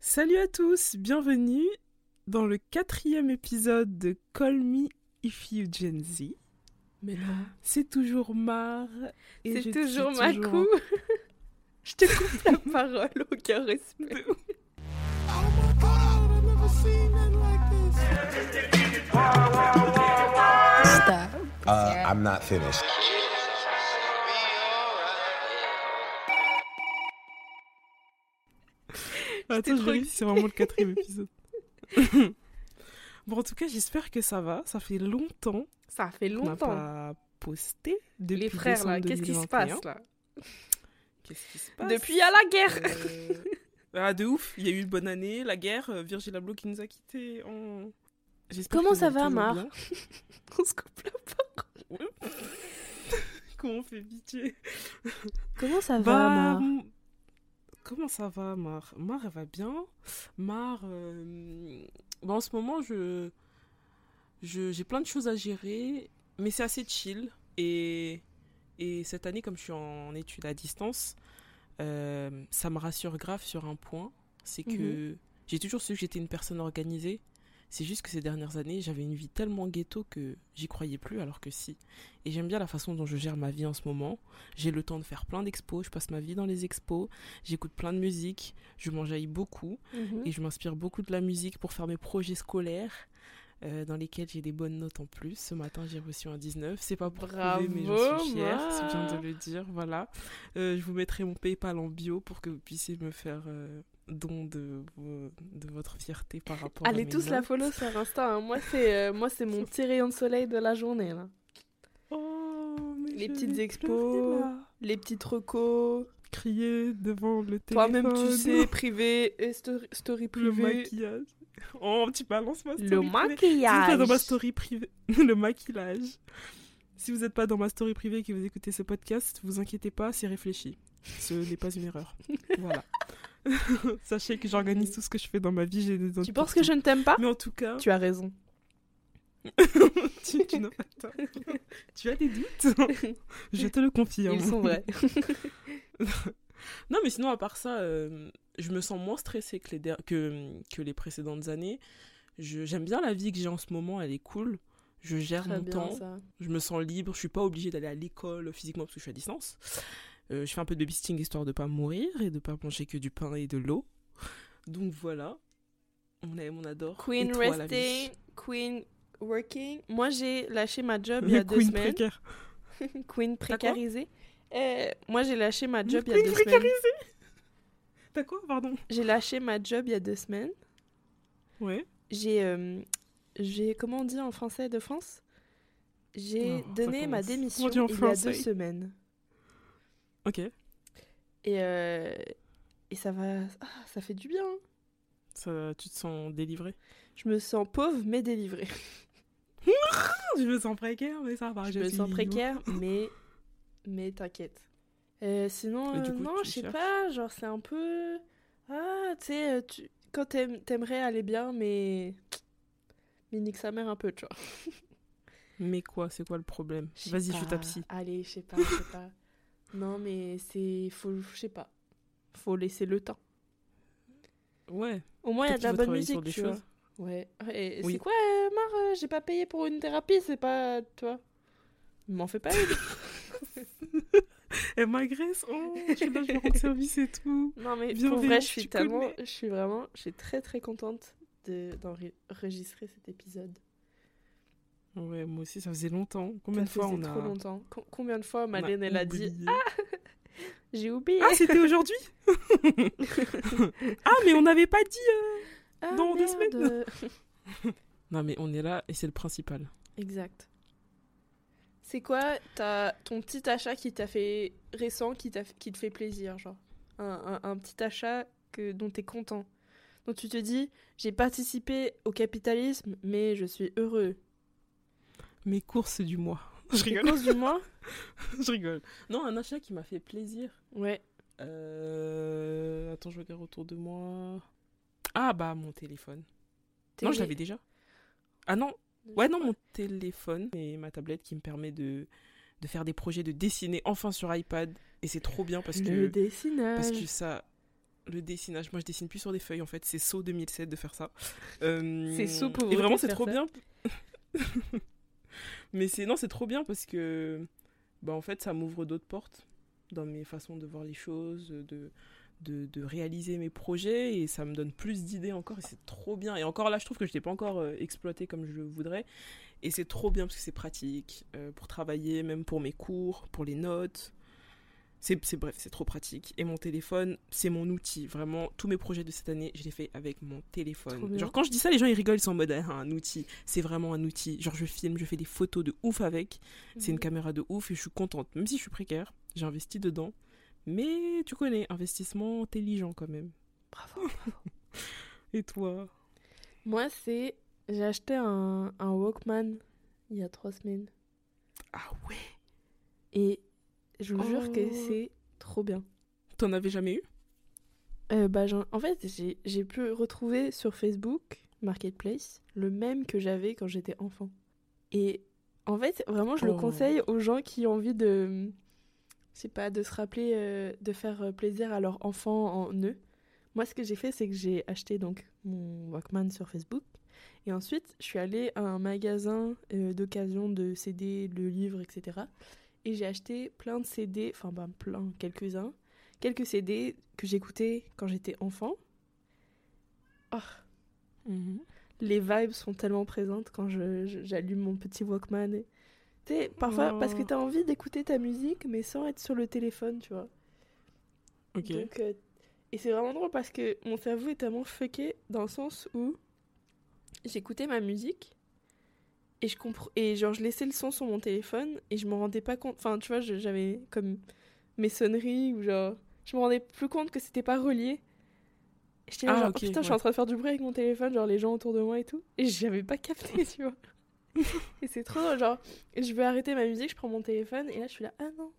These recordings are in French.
Salut à tous, bienvenue dans le quatrième épisode de Call Me If You Gen Z. Mais non. C'est toujours Mar. et C'est toujours ma toujours coup. Je te coupe la parole, aucun respect. Stop. Uh, I'm not finished. Attends, je vérifie, c'est vraiment le quatrième épisode. bon, en tout cas, j'espère que ça va. Ça fait longtemps Ça fait qu'on n'a longtemps. pas posté. Depuis Les frères, là, qu'est-ce qui se 2021. passe, là? Qu'est-ce qui se passe? Depuis, il y a la guerre Euh, Ah, de ouf, il y a eu une bonne année, la guerre, euh, Virgil Abloh qui nous a quittés en... Comment ça va, Mar. On se coupe la parole. Comment on fait pitié Comment ça Bah, m- Comment ça va, Mar? Mar, elle va bien. Mar, euh, bah, en ce moment, je je- j'ai plein de choses à gérer, mais c'est assez chill. Et, et cette année, comme je suis en études à distance, euh, ça me rassure grave sur un point. C'est que j'ai toujours su que j'étais une personne organisée. C'est juste que ces dernières années, j'avais une vie tellement ghetto que j'y croyais plus, alors que si. Et j'aime bien la façon dont je gère ma vie en ce moment. J'ai le temps de faire plein d'expos, je passe ma vie dans les expos, j'écoute plein de musique, je m'enjaille beaucoup Mhm. et je m'inspire beaucoup de la musique pour faire mes projets scolaires. euh, dans lesquels j'ai des bonnes notes en plus. Ce matin, j'ai reçu un 19. C'est pas pour prouver, mais j'en Bravo, suis fière. C'est bien de le dire. Voilà. Euh, je vous mettrai mon PayPal en bio pour que vous puissiez me faire euh, don de, votre fierté par rapport à Allez tous la follow sur Insta. hein. Moi, c'est euh, moi, c'est mon petit rayon de soleil de la journée. Là. Oh, mais Les petites expos. Les petites recos. Crier devant le téléphone. Toi-même, tu sais, privé et story, story Le privé. maquillage. Oh, tu balances ma story Le privée. Si vous maquillage. êtes pas dans ma story privée, le maquillage. Si vous n'êtes pas dans ma story privée et que vous écoutez ce podcast, vous inquiétez pas, c'est réfléchi. Ce n'est pas une erreur. Voilà. Sachez que j'organise tout ce que je fais dans ma vie. J'ai des Tu penses que je ne t'aime pas Mais en tout cas, Tu as raison. tu, tu tu as des doutes Je te le confirme. Ils sont vrais. Non, mais sinon, à part ça, euh, je me sens moins stressée que les, der- que, que les précédentes années. Je- J'aime bien la vie que j'ai en ce moment, elle est cool. Je gère Très mon temps, ça. je me sens libre, je suis pas obligée d'aller à l'école physiquement parce que je suis à distance. Euh, je fais un peu de babysitting histoire de pas mourir et de pas manger que du pain et de l'eau. Donc voilà, on aime, on adore. Queen toi, resting, queen working. Moi, j'ai lâché ma job il y a deux Queen semaines. précaire. Queen précarisée. Euh, moi, j'ai lâché ma job il y a Queen deux semaines. précarisée T'as quoi, pardon J'ai lâché ma job il y a deux semaines. Ouais. J'ai, euh, j'ai comment on dit en français de France? J'ai Oh, donné ma démission il y a deux semaines. Ok. Et, euh, et ça va, ah, ça fait du bien. Ça, tu te sens délivré Je me sens pauvre mais délivrée. Je me sens précaire, mais ça va. je me suis sens précaire, mais mais t'inquiète. Euh, sinon, euh, coup, non, je sais pas, genre c'est un peu ah, tu sais, euh, tu... quand t'aimerais aller bien, mais mais nique sa mère un peu, tu vois. Mais quoi, c'est quoi le problème? Je Vas-y, je suis ta psy. Allez, je sais pas, je sais pas. Non, mais c'est faut, je sais pas, faut laisser le temps. Ouais. Au moins, il y a de la bonne musique, tu vois. Ouais. Et Oui. c'est quoi, euh, Mar euh, J'ai pas payé pour une thérapie, c'est pas, toi. M'en fais pas une. Elle m'agresse. Oh, je suis là, je vais rendre service et tout. Non mais pour vrai, je suis tellement, je suis vraiment, je suis très très contente de d'enregistrer cet épisode. Ouais, moi aussi, ça faisait longtemps. Combien de fois on a. trop longtemps. Com- combien de fois on a Malène elle a dit oublié. j'ai oublié. Ah, c'était aujourd'hui Ah, mais on n'avait pas dit. euh. Ah, dans deux merde. Non, mais on est là et c'est le principal. exact. C'est quoi ta ton petit achat qui t'a fait récent, qui t'a qui te fait plaisir, genre? Un, un, un petit achat que dont t'es content, dont tu te dis j'ai participé au capitalisme, mais je suis heureux. Mes courses du mois. Je rigole. courses du mois je rigole. Non, un achat qui m'a fait plaisir. Ouais. Euh... Attends, je regarde autour de moi. Ah, bah, mon téléphone. Non, je Télé- l'avais déjà. Ah non, Ouais, non, mon téléphone et ma tablette qui me permet de, de faire des projets de dessiner enfin sur iPad. Et c'est trop bien parce Le que, dessinage. parce que ça. Le dessinage, moi je dessine plus sur des feuilles en fait, c'est saut 2007 de faire ça. Euh, C'est saut pour Et vraiment c'est trop bien. Mais c'est non, c'est trop bien parce que bah en fait ça m'ouvre d'autres portes dans mes façons de voir les choses, de de, réaliser mes projets et ça me donne plus d'idées encore et c'est trop bien. Et encore là, je trouve que je l'ai pas encore euh, exploité comme je le voudrais et c'est trop bien parce que c'est pratique euh, pour travailler, même pour mes cours, pour les notes. C'est c'est- bref, c'est trop pratique. Et mon téléphone, c'est mon outil. Vraiment, tous mes projets de cette année, je les fais avec mon téléphone. Genre, quand je dis ça, les gens ils rigolent, ils sont en mode ah, un outil. C'est vraiment un outil. Genre, je filme, je fais des photos de ouf avec. C'est une Mhm. caméra de ouf et je suis contente. Même si je suis précaire, j'ai investi dedans. Mais tu connais, investissement intelligent quand même. Bravo. Et toi? Moi, c'est. J'ai acheté un, un Walkman il y a trois semaines. Ah ouais? Et je vous jure que Oh. c'est trop bien. T'en avais jamais eu? Euh, bah, en fait, j'ai pu retrouver sur Facebook, Marketplace, le même que j'avais quand j'étais enfant. Et en fait, vraiment, je le Oh. conseille aux gens qui ont envie de. Je sais pas, de se rappeler, euh, de faire euh, plaisir à leur enfant en eux. Moi, ce que j'ai fait, c'est que j'ai acheté donc mon Walkman sur Facebook. Et ensuite, je suis allée à un magasin euh, d'occasion de CD, de livres, etc. Et j'ai acheté plein de CD, enfin, ben, plein, quelques-uns quelques CD que j'écoutais quand j'étais enfant. Ah, les vibes sont tellement présentes quand je- je- j'allume mon petit Walkman. et- Tu sais, parfois, parce que Oh. t'as envie d'écouter ta musique, mais sans être sur le téléphone, tu vois. Ok. Donc, euh, et c'est vraiment drôle parce que mon cerveau est tellement fucké dans le sens où j'écoutais ma musique et je compre- et genre je laissais le son sur mon téléphone et je me rendais pas compte. Enfin, tu vois, j'avais comme mes sonneries ou genre je me rendais plus compte que c'était pas relié. J'étais Ah, genre, ok, oh putain, je suis en train de faire du bruit avec mon téléphone, genre les gens autour de moi et tout. Et j'avais pas capté, tu vois. et c'est trop drôle, genre, je veux arrêter ma musique, je prends mon téléphone et là je suis là, ah non.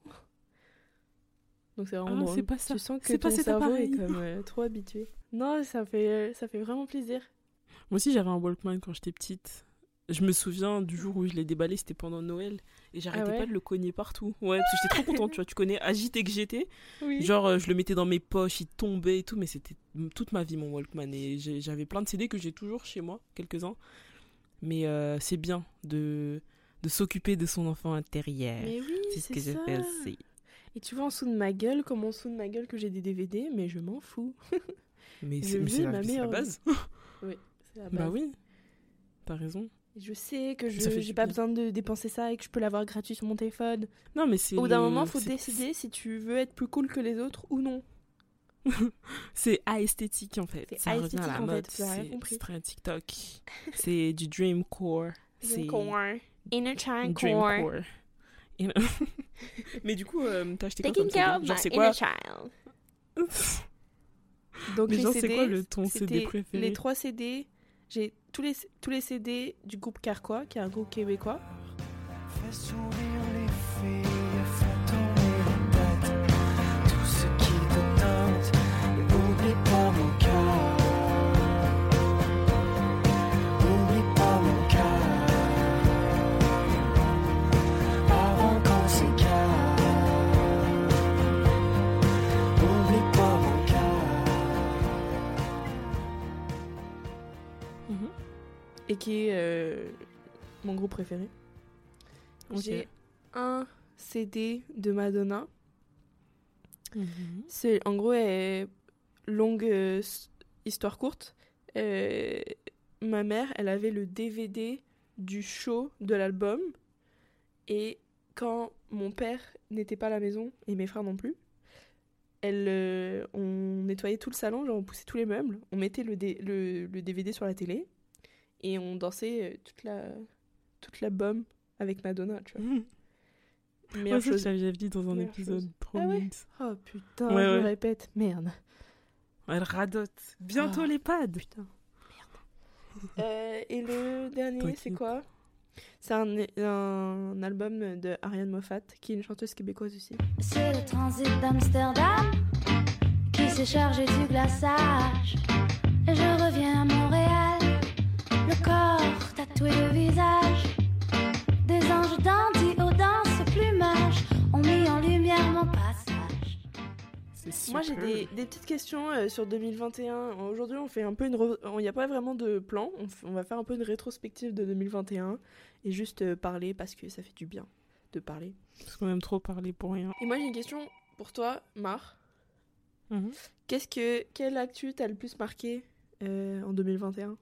Donc c'est vraiment Ah, drôle. pas ça. Tu sens que C'est pas ton cet cerveau appareil. est comme euh, trop habitué. Non, ça fait, ça fait vraiment plaisir. Moi aussi, j'avais un Walkman quand j'étais petite. Je me souviens du jour où je l'ai déballé, c'était pendant Noël. Et j'arrêtais Ah ouais pas de le cogner partout. Ouais, parce que j'étais trop contente, tu vois. Tu connais, agité que j'étais. Oui. Genre, euh, je le mettais dans mes poches, il tombait et tout. Mais c'était toute ma vie, mon Walkman. Et j'avais plein de CD que j'ai toujours chez moi, quelques-uns. Mais euh, c'est bien de, de s'occuper de son enfant intérieur. Mais oui, c'est ce que je ça. fais aussi. Et tu vois en dessous de ma gueule, comme en dessous de ma gueule que j'ai des DVD, mais je m'en fous. Mais Je c'est la, c'est la base. C'est la bah base. oui, t'as raison. Je sais que je du pas besoin de dépenser ça et que je peux l'avoir gratuit sur mon téléphone. Non, mais c'est. Au bout d'un moment, faut décider si tu veux être plus cool que les autres ou non. C'est aesthétique en fait. C'est Ça revient à aesthétique, la mode. C'est compris. c'est très TikTok. c'est du dreamcore. C'est Inner child dreamcore. In- Mais du coup, euh, t'as acheté quoi Taking comme care of CD Genre my c'est quoi inner child. Donc les c'est quoi le- ton CD préféré? Les trois CD, j'ai tous les tous les CD du groupe Carquois, qui est un groupe québécois. Et qui est euh, mon groupe préféré. J'ai un CD de Madonna. Mhm. C'est en gros euh, longue euh, histoire courte. euh, ma mère, elle avait le DVD du show de l'album et quand mon père n'était pas à la maison et mes frères non plus, elle, euh, on nettoyait tout le salon, genre on poussait tous les meubles, on mettait le, D- le, le DVD sur la télé et on dansait euh, toute la toute l'album avec Madonna, tu vois. Meilleure Ouais, ça, chose. j'avais dit dans un Meilleure épisode. chose. Trop Ah ouais. Oh putain, Ouais, je ouais. le répète, merde. Elle radote. Bientôt Ah. les pads. Putain. Euh, et le dernier, c'est quoi? C'est un, un album de Ariane Moffat, qui est une chanteuse québécoise aussi. C'est le transit d'Amsterdam qui s'est chargé du glaçage. Je reviens à le corps tatoué de visage. Des anges dandys aux danses plumage ont mis en lumière mon passage. Moi, j'ai des, des petites questions euh, sur 2021. Aujourd'hui, on fait un peu une. Il n'y a pas vraiment de plan. On, va faire un peu une rétrospective de 2021 et juste euh, parler parce que ça fait du bien de parler. Parce qu'on aime trop parler pour rien. Et moi, j'ai une question pour toi, Mar. Mhm. Qu'est-ce que. Quelle actu t'a le plus marqué euh, en 2021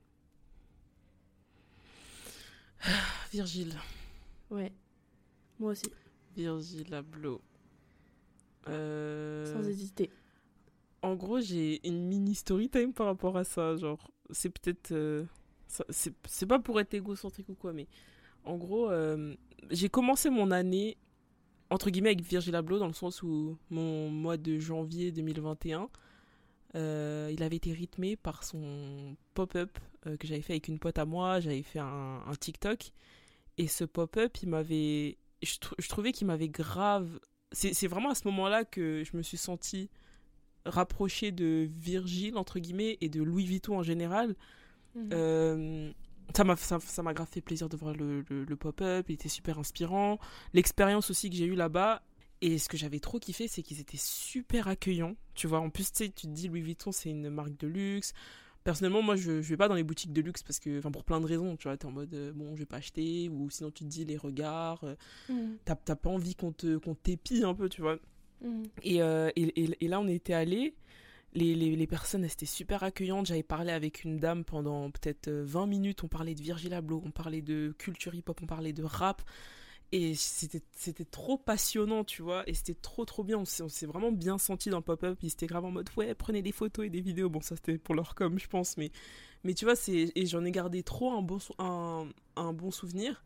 Virgile. Ouais. Moi aussi, Virgile Abloh. Euh, sans hésiter. En gros, j'ai une mini story time par rapport à ça. Genre, c'est peut-être. euh, c'est pas pour être égocentrique ou quoi, mais en gros, euh, j'ai commencé mon année, entre guillemets, avec Virgil Abloh, dans le sens où mon mois de janvier 2021, euh, il avait été rythmé par son pop-up euh, que j'avais fait avec une pote à moi. J'avais fait un, un TikTok. Et ce pop-up, il m'avait. Je, trou- je trouvais qu'il m'avait grave. C'est vraiment à ce moment-là que je me suis sentie rapproché de Virgile entre guillemets et de Louis Vuitton en général Mhm. Euh, ça m'a ça ça m'a grave fait plaisir de voir le, le- le pop-up il était super inspirant l'expérience aussi que j'ai eue là-bas et ce que j'avais trop kiffé c'est qu'ils étaient super accueillants tu vois en plus tu te dis Louis Vuitton c'est une marque de luxe personnellement moi je, je vais pas dans les boutiques de luxe parce que enfin pour plein de raisons tu vois t'es en mode euh, bon je vais pas acheter ou sinon tu te dis les regards euh, Mhm. t'as pas envie qu'on te qu'on t'épie un peu tu vois et, euh, et, et- et là, on était allés. Les, les, les personnes, elles étaient super accueillantes. J'avais parlé avec une dame pendant peut-être euh, 20 minutes. On parlait de Virgil Abloh, on parlait de culture hip-hop, on parlait de rap. Et c'était trop passionnant, tu vois. Et c'était trop, trop bien. On s'est vraiment bien senti dans pop-up. Ils étaient grave en mode, ouais, prenez des photos et des vidéos. Bon, ça, c'était pour leur com, je pense. Mais, mais tu vois, et j'en ai gardé trop un bon, un, un bon souvenir.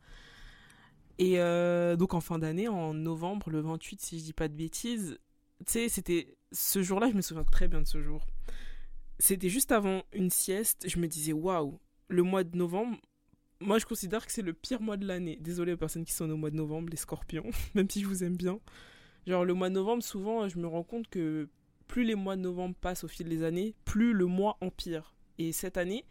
Et euh, donc en fin d'année, en novembre, le 28, si je dis pas de bêtises, tu sais, c'était ce jour-là, je me souviens très bien de ce jour. C'était juste avant une sieste, je me disais waouh, le mois de novembre, moi je considère que c'est le pire mois de l'année. Désolé aux personnes qui sont au mois de novembre, les scorpions, même si je vous aime bien. Genre le mois de novembre, souvent, je me rends compte que plus les mois de novembre passent au fil des années, plus le mois empire. Et cette année,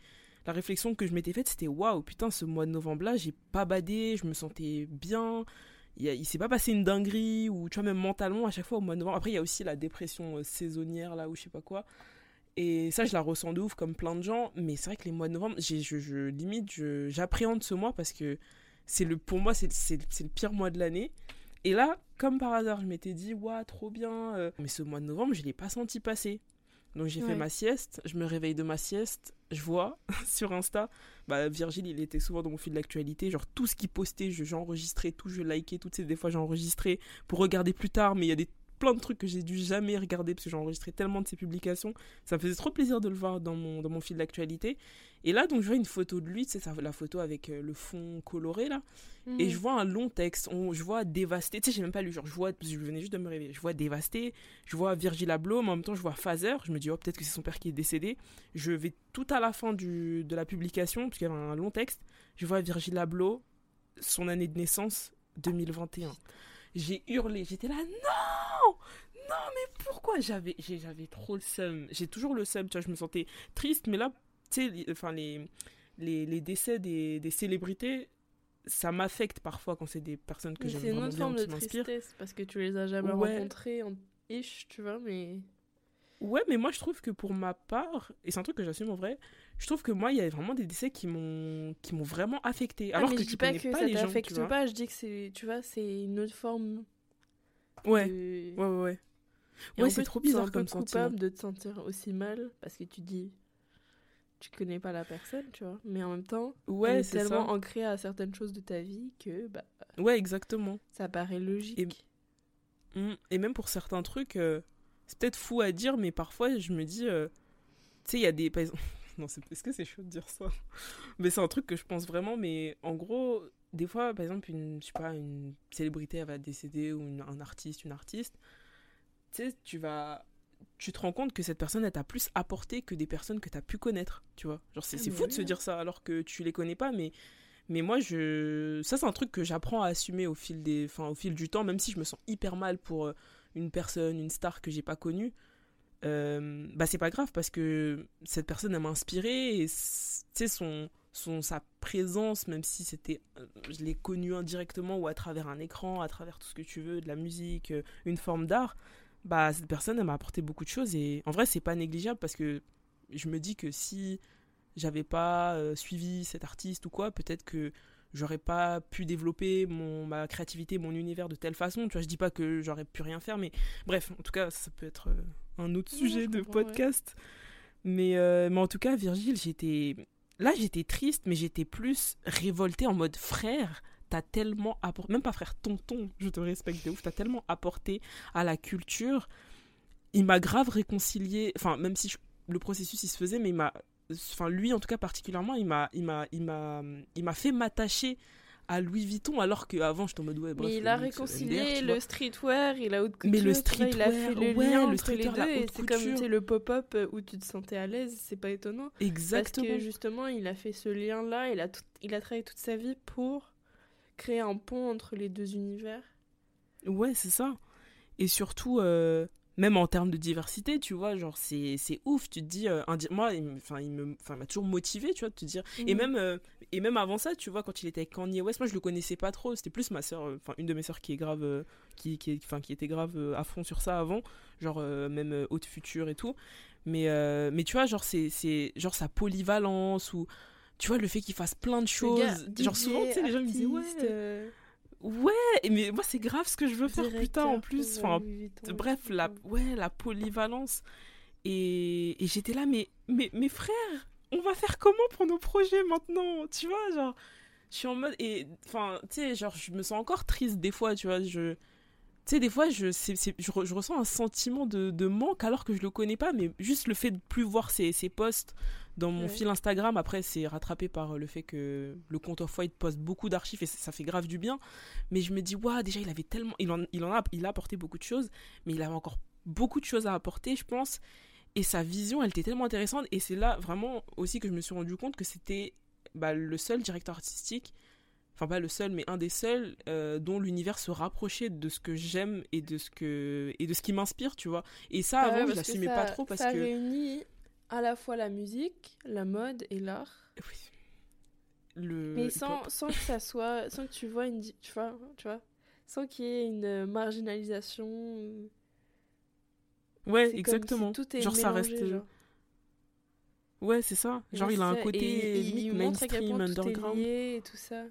la réflexion que je m'étais faite, c'était waouh, putain, ce mois de novembre-là, j'ai pas badé, je me sentais bien. Il, il s'est pas passé une dinguerie, ou tu vois, même mentalement, à chaque fois au mois de novembre. Après, il y a aussi la dépression euh, saisonnière, là, ou je sais pas quoi. Et ça, je la ressens de ouf, comme plein de gens. Mais c'est vrai que les mois de novembre, j'ai- je, je- limite, je- j'appréhende ce mois parce que c'est le, pour moi, c'est c'est- c'est le pire mois de l'année. Et là, comme par hasard, je m'étais dit, waouh, trop bien. euh. Mais ce mois de novembre, je l'ai pas senti passer. Donc j'ai fait Ouais. ma sieste, je me réveille de ma sieste, je vois sur Insta, bah Virgile il était souvent dans mon fil d'actualité, genre tout ce qu'il postait, je- j'enregistrais tout, je likais, toutes ces des fois j'enregistrais pour regarder plus tard, mais il y a des plein de trucs que j'ai dû jamais regarder parce que j'ai enregistré tellement de ses publications, ça me faisait trop plaisir de le voir dans mon, dans mon fil d'actualité. Et là donc je vois une photo de lui, tu sais ça- la photo avec euh, le fond coloré là, et Mhm. je vois un long texte, on- je vois dévasté, tu sais, j'ai même pas lu, genre je vois, je venais juste de me réveiller, je vois dévasté, je vois Virgil Abloh, mais en même temps je vois Phaser, je me dis, oh peut-être que c'est son père qui est décédé. Je vais tout à la fin du, de la publication, puisqu'il y avait un long texte, je vois Virgil Abloh, son année de naissance, 2021. J'ai hurlé, j'étais là, non Non, mais pourquoi? J'avais j'avais trop le seum, j'ai toujours le seum, tu vois, je me sentais triste, mais là, tu sais, les- enfin les, les, les décès des, des célébrités, ça m'affecte parfois quand c'est des personnes que j'aime C'est une vraiment autre bien, forme qui de m'inspirent. tristesse parce que tu les as jamais Ouais. rencontrés en ish, tu vois, mais. Ouais, mais moi je trouve que pour ma part, et c'est un truc que j'assume en vrai, je trouve que moi il y a vraiment des décès qui m'ont qui m'ont vraiment affecté. Ah, Alors mais que je tu dis pas que pas ça les gens, tu t'affecte pas, je dis que c'est, tu vois, c'est une autre forme. Ouais, de- ouais, ouais, ouais. Et Ouais, c'est trop bizarre comme sentiment. coupable de te sentir aussi mal parce que tu dis. Tu connais pas la personne, tu vois. Mais en même temps, Ouais, est c'est tellement ça. ancrée à certaines choses de ta vie que bah, Ouais, exactement. ça paraît logique. Et même pour certains trucs, euh, c'est peut-être fou à dire, mais parfois je me dis, euh, tu sais, il y a des. Non, c'est- est-ce que c'est chaud de dire ça? Mais c'est un truc que je pense vraiment, mais en gros, des fois, par exemple, une, je sais pas, une célébrité elle va décéder ou une- un artiste, une artiste, tu sais, tu vas. Tu te rends compte que cette personne, elle t'a plus apporté que des personnes que tu as pu connaître, tu vois? Genre, c'est Ah, c'est mais fou de se hein. dire ça alors que tu les connais pas, mais. Mais moi, je... ça, c'est un truc que j'apprends à assumer au fil, des... enfin, au fil du temps, même si je me sens hyper mal pour euh, une personne, une star que j'ai pas connue. Euh, bah, c'est pas grave parce que cette personne, elle m'a inspiré et c- tu sais, son, son, sa présence, même si c'était. euh, Je l'ai connue indirectement ou à travers un écran, à travers tout ce que tu veux, de la musique, euh, une forme d'art, bah cette personne elle m'a apporté beaucoup de choses et en vrai c'est pas négligeable parce que je me dis que si j'avais pas suivi cet artiste ou quoi peut-être que j'aurais pas pu développer mon ma créativité mon univers de telle façon. Tu vois je dis pas que j'aurais pu rien faire mais bref en tout cas ça peut être euh, un autre sujet je de ouais. podcast. Mais euh, mais en tout cas Virgile j'étais là j'étais triste mais j'étais plus révoltée en mode frère t'as tellement apporté même pas frère tonton je te respecte de ouf t'as tellement apporté à la culture. Il m'a grave réconcilié enfin même si je- le processus il se faisait mais il m'a enfin lui en tout cas particulièrement il m'a il m'a il m'a il m'a fait m'attacher à Louis Vuitton alors qu'avant j'étais en mode ouais bref, Mais il a réconcilié MDR, le streetwear et la haute couture. Mais le vois, il a fait streetwear, le ouais, lien le entre les streetwear, deux. la Et haute c'est comme le pop-up euh, où tu te sentais à l'aise, c'est pas étonnant. exactement Parce que justement, il a fait ce lien-là, il a, tout- il a travaillé toute sa vie pour créer un pont entre les deux univers. Ouais, c'est ça. Et surtout, euh, même en termes de diversité, tu vois, genre, c'est c'est ouf. Tu te dis, euh, indi- moi, enfin, il me- il m'a toujours motivé, tu vois, de te dire. Et, Mhm. même, euh, et même avant ça, tu vois, quand il était avec Kanye West, moi, je le connaissais pas trop. C'était plus ma soeur, enfin, une de mes sœurs qui est grave, euh, qui, qui, est- qui était grave euh, à fond sur ça avant, genre, euh, même euh, haute future et tout. Mais, euh, mais tu vois, genre, c'est c'est- genre sa polyvalence ou. Tu vois, le fait qu'il fasse plein de choses. gars, genre, souvent, tu sais, les gens me disaient, ouais. Ouais, mais moi, c'est grave ce que je veux faire plus tard en plus. Enfin, et bref, la, ouais, la polyvalence. Et, et j'étais là, mais, mais, mes frères, on va faire comment pour nos projets maintenant Tu vois, genre, je suis en mode. Et, enfin, tu sais, genre, je me sens encore triste des fois, tu vois. Je, tu sais, des fois, je, je, re- je ressens un sentiment de, de manque alors que je le connais pas, mais juste le fait de plus voir ses, ses posts dans mon Ouais. fil Instagram, après, c'est rattrapé par euh, le fait que le compte Off-White poste beaucoup d'archives et ça, ça fait grave du bien. Mais je me dis, waouh, déjà, il avait tellement. Il en, il en a, il a apporté beaucoup de choses, mais il avait encore beaucoup de choses à apporter, je pense. Et sa vision, elle était tellement intéressante. Et c'est là, vraiment, aussi que je me suis rendu compte que c'était bah, le seul directeur artistique, enfin, pas le seul, mais un des seuls euh, dont l'univers se rapprochait de ce que j'aime et de ce que et de ce qui m'inspire, tu vois. Et ça, Ah ouais, avant, je l'assumais pas trop parce ça que. réunit à la fois la musique, la mode et l'art. Oui. Le Mais sans, sans que ça soit. Sans que tu vois une. Tu vois, tu vois Sans qu'il y ait une euh, marginalisation. euh, Ouais, exactement. si tout est genre, ça mélangé, reste. genre. Ouais, c'est ça. Et Genre, il a un ça. côté Et limite il mainstream, point tout est underground. lié et tout ça.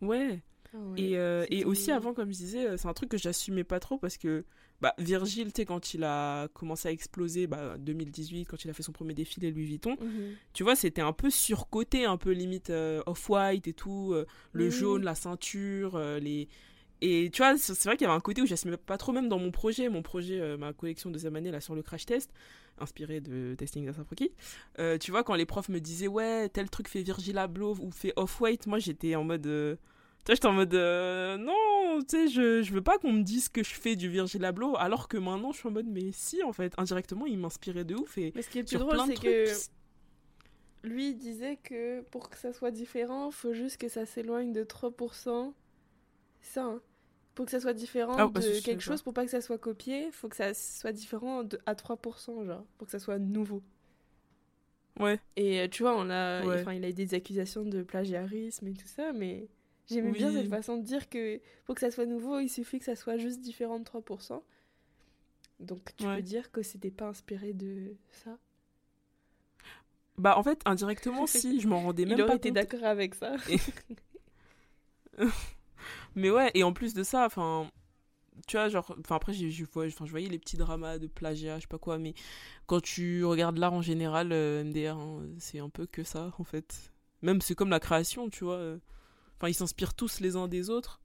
Ouais. Ah ouais, Et, euh, et aussi avant, comme je disais, euh, c'est un truc que j'assumais pas trop parce que bah, Virgile, tu sais, quand il a commencé à exploser, bah, 2018, quand il a fait son premier défilé Louis Vuitton, Mhm. tu vois, c'était un peu surcoté, un peu limite euh, off-white et tout, euh, le jaune, la ceinture, les... Et tu vois, c'est vrai qu'il y avait un côté où j'assumais pas trop, même dans mon projet, mon projet, ma collection de deuxième année, là, sur le crash test, inspiré de Testing. Euh, tu vois, quand les profs me disaient, ouais, tel truc fait Virgil Abloh ou fait Off-White, moi, j'étais en mode... Tu vois, j'étais en mode, euh, non, tu sais, je, je veux pas qu'on me dise que je fais du Virgil Abloh, alors que maintenant, je suis en mode, mais si, en fait, indirectement, il m'inspirait de ouf, et Mais ce qui est plus drôle, c'est que lui il disait que pour que ça soit différent, faut juste que ça s'éloigne de 3%. C'est ça, hein. Pour que ça soit différent Ah, bah, de quelque chose, pour pas que ça soit copié, faut que ça soit différent de, à 3%, genre, pour que ça soit nouveau. ouais. Et euh, tu vois, on a, Ouais. il a eu des accusations de plagiarisme et tout ça, mais j'aimais bien Oui. cette façon de dire que pour que ça soit nouveau, il suffit que ça soit juste différent de 3%. Donc tu Ouais. peux dire que c'était pas inspiré de ça? Bah, en fait, indirectement, si, je m'en rendais même il aurait pas été d'accord avec ça. Mais ouais, et en plus de ça, enfin, tu vois, genre, enfin après, je, vois- enfin, je voyais les petits dramas de plagiat, je sais pas quoi, mais quand tu regardes l'art en général, euh, MDR, hein, c'est un peu que ça, en fait. Même c'est comme la création, tu vois. Enfin, ils s'inspirent tous les uns des autres.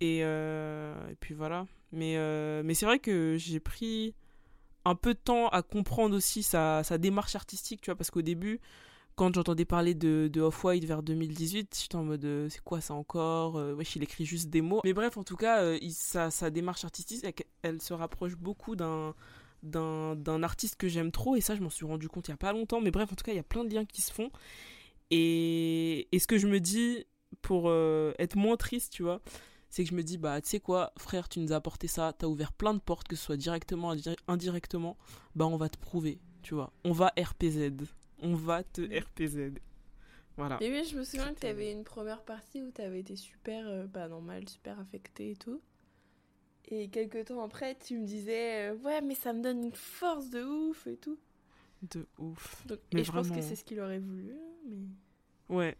Et, euh, puis voilà. Mais, euh, mais c'est vrai que j'ai pris un peu de temps à comprendre aussi sa, démarche artistique, tu vois, parce qu'au début, quand j'entendais parler de, de Off-White vers 2018, j'étais en mode euh, c'est quoi ça encore? Euh, Wesh, il écrit juste des mots. Mais bref, en tout cas, sa, démarche artistique, elle, se rapproche beaucoup d'un d'un d'un artiste que j'aime trop et ça je m'en suis rendu compte il y a pas longtemps mais bref en tout cas il y a plein de liens qui se font et, et ce que je me dis pour euh, être moins triste tu vois c'est que je me dis bah tu sais quoi frère tu nous as apporté ça t'as ouvert plein de portes que ce soit directement indi- indirectement bah on va te prouver tu vois on va RPZ on va te RPZ voilà Et oui, je me souviens que t'avais une première partie où t'avais été super, euh, pas normal, super affecté et tout. Et quelques temps après, tu me disais euh, Ouais, mais ça me donne une force de ouf et tout. De ouf. Donc, Mais et je pense que c'est ce qu'il aurait voulu. hein, Mais... Ouais.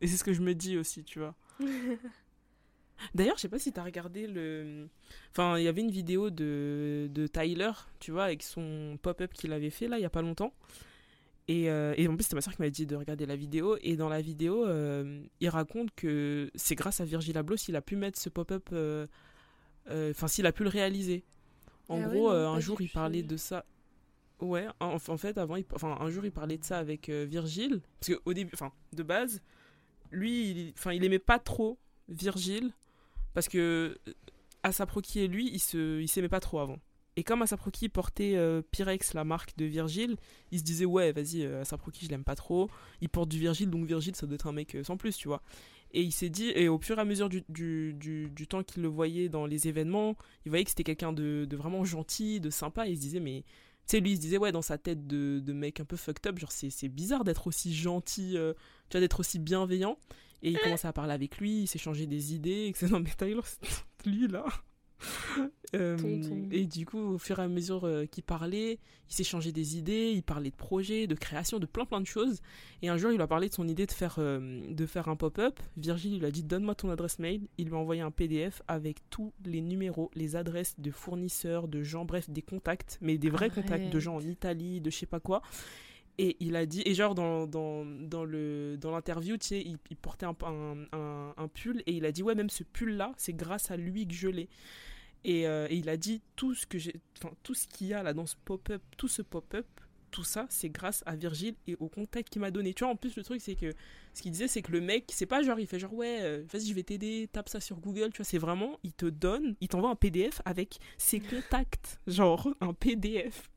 Et c'est ce que je me dis aussi, tu vois. D'ailleurs, je sais pas si t'as regardé le. Enfin, il y avait une vidéo de, de Tyler, tu vois, avec son pop-up qu'il avait fait là, il y a pas longtemps. Et, euh, et en plus, c'était ma soeur qui m'avait dit de regarder la vidéo. Et dans la vidéo, euh, il raconte que c'est grâce à Virgil Abloh s'il a pu mettre ce pop-up. euh, euh, Enfin, s'il a pu le réaliser. En Ah ouais, gros, non, euh, un jour, il parlait de ça. Ouais, en, en fait, avant, il- enfin, un jour, il parlait de ça avec euh, Virgile. Parce qu'au début, enfin, de base, lui, enfin, il aimait pas trop Virgile. Parce que euh, Asaproki et lui, ils se, s'aimaient pas trop avant. Et comme Asaproki portait euh, Pyrex, la marque de Virgile, il se disait, ouais, vas-y, euh, Asaproki, je l'aime pas trop. Il porte du Virgile, donc Virgile, ça doit être un mec sans plus, tu vois. Et il s'est dit, et au fur et à mesure du, du, du, temps qu'il le voyait dans les événements, il voyait que c'était quelqu'un de, de vraiment gentil, de sympa. Et il se disait, mais sais, lui, il se disait, ouais, dans sa tête de, de mec un peu fucked up, genre, c'est c'est bizarre d'être aussi gentil, euh, tu vois, d'être aussi bienveillant. Et il commençait à parler avec lui, il s'échangeait des idées, etc. Non, mais Tyler, c'est lui, là. Euh, et du coup, au fur et à mesure euh, qu'il parlait, il s'échangeait des idées, il parlait de projets, de création, de plein plein de choses. Et un jour, il lui a parlé de son idée de faire, euh, de faire un pop-up. Virgile il lui a dit Donne-moi ton adresse mail. Il lui a envoyé un PDF avec tous les numéros, les adresses de fournisseurs, de gens, bref, des contacts, mais des vrais contacts de gens en. Italie, de je sais pas quoi. Et il a dit, et genre dans, dans, dans le dans l'interview, tu sais, il, portait un, un, un, pull et il a dit ouais même ce pull là, c'est grâce à lui que je l'ai. Et, euh, et il a dit tout ce que tout ce qu'il y a là dans ce pop-up, tout ce pop-up, tout ça, c'est grâce à Virgile et au contact qu'il m'a donné. Tu vois, en plus le truc c'est que ce qu'il disait c'est que le mec, c'est pas genre il fait genre ouais, euh, vas-y je vais t'aider, tape ça sur Google, tu vois, c'est vraiment il te donne, il t'envoie un PDF avec ses contacts, genre un PDF.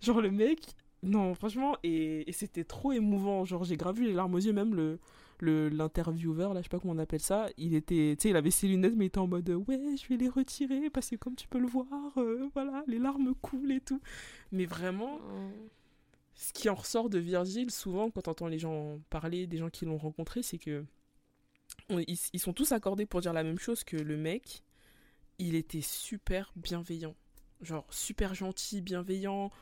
Genre le mec, non, franchement, et, et c'était trop émouvant. Genre, j'ai grave les larmes aux yeux, même le l'intervieweur, là, je sais pas comment on appelle ça, il était, tu sais, il avait ses lunettes, mais il était en mode, euh, ouais, je vais les retirer, parce que comme tu peux le voir, euh, voilà, les larmes coulent et tout. Mais vraiment, Oh. ce qui en ressort de Virgile, souvent, quand on entend les gens parler, des gens qui l'ont rencontré, c'est que on- ils, ils sont tous accordés pour dire la même chose que le mec, il était super bienveillant. Genre, super gentil, bienveillant,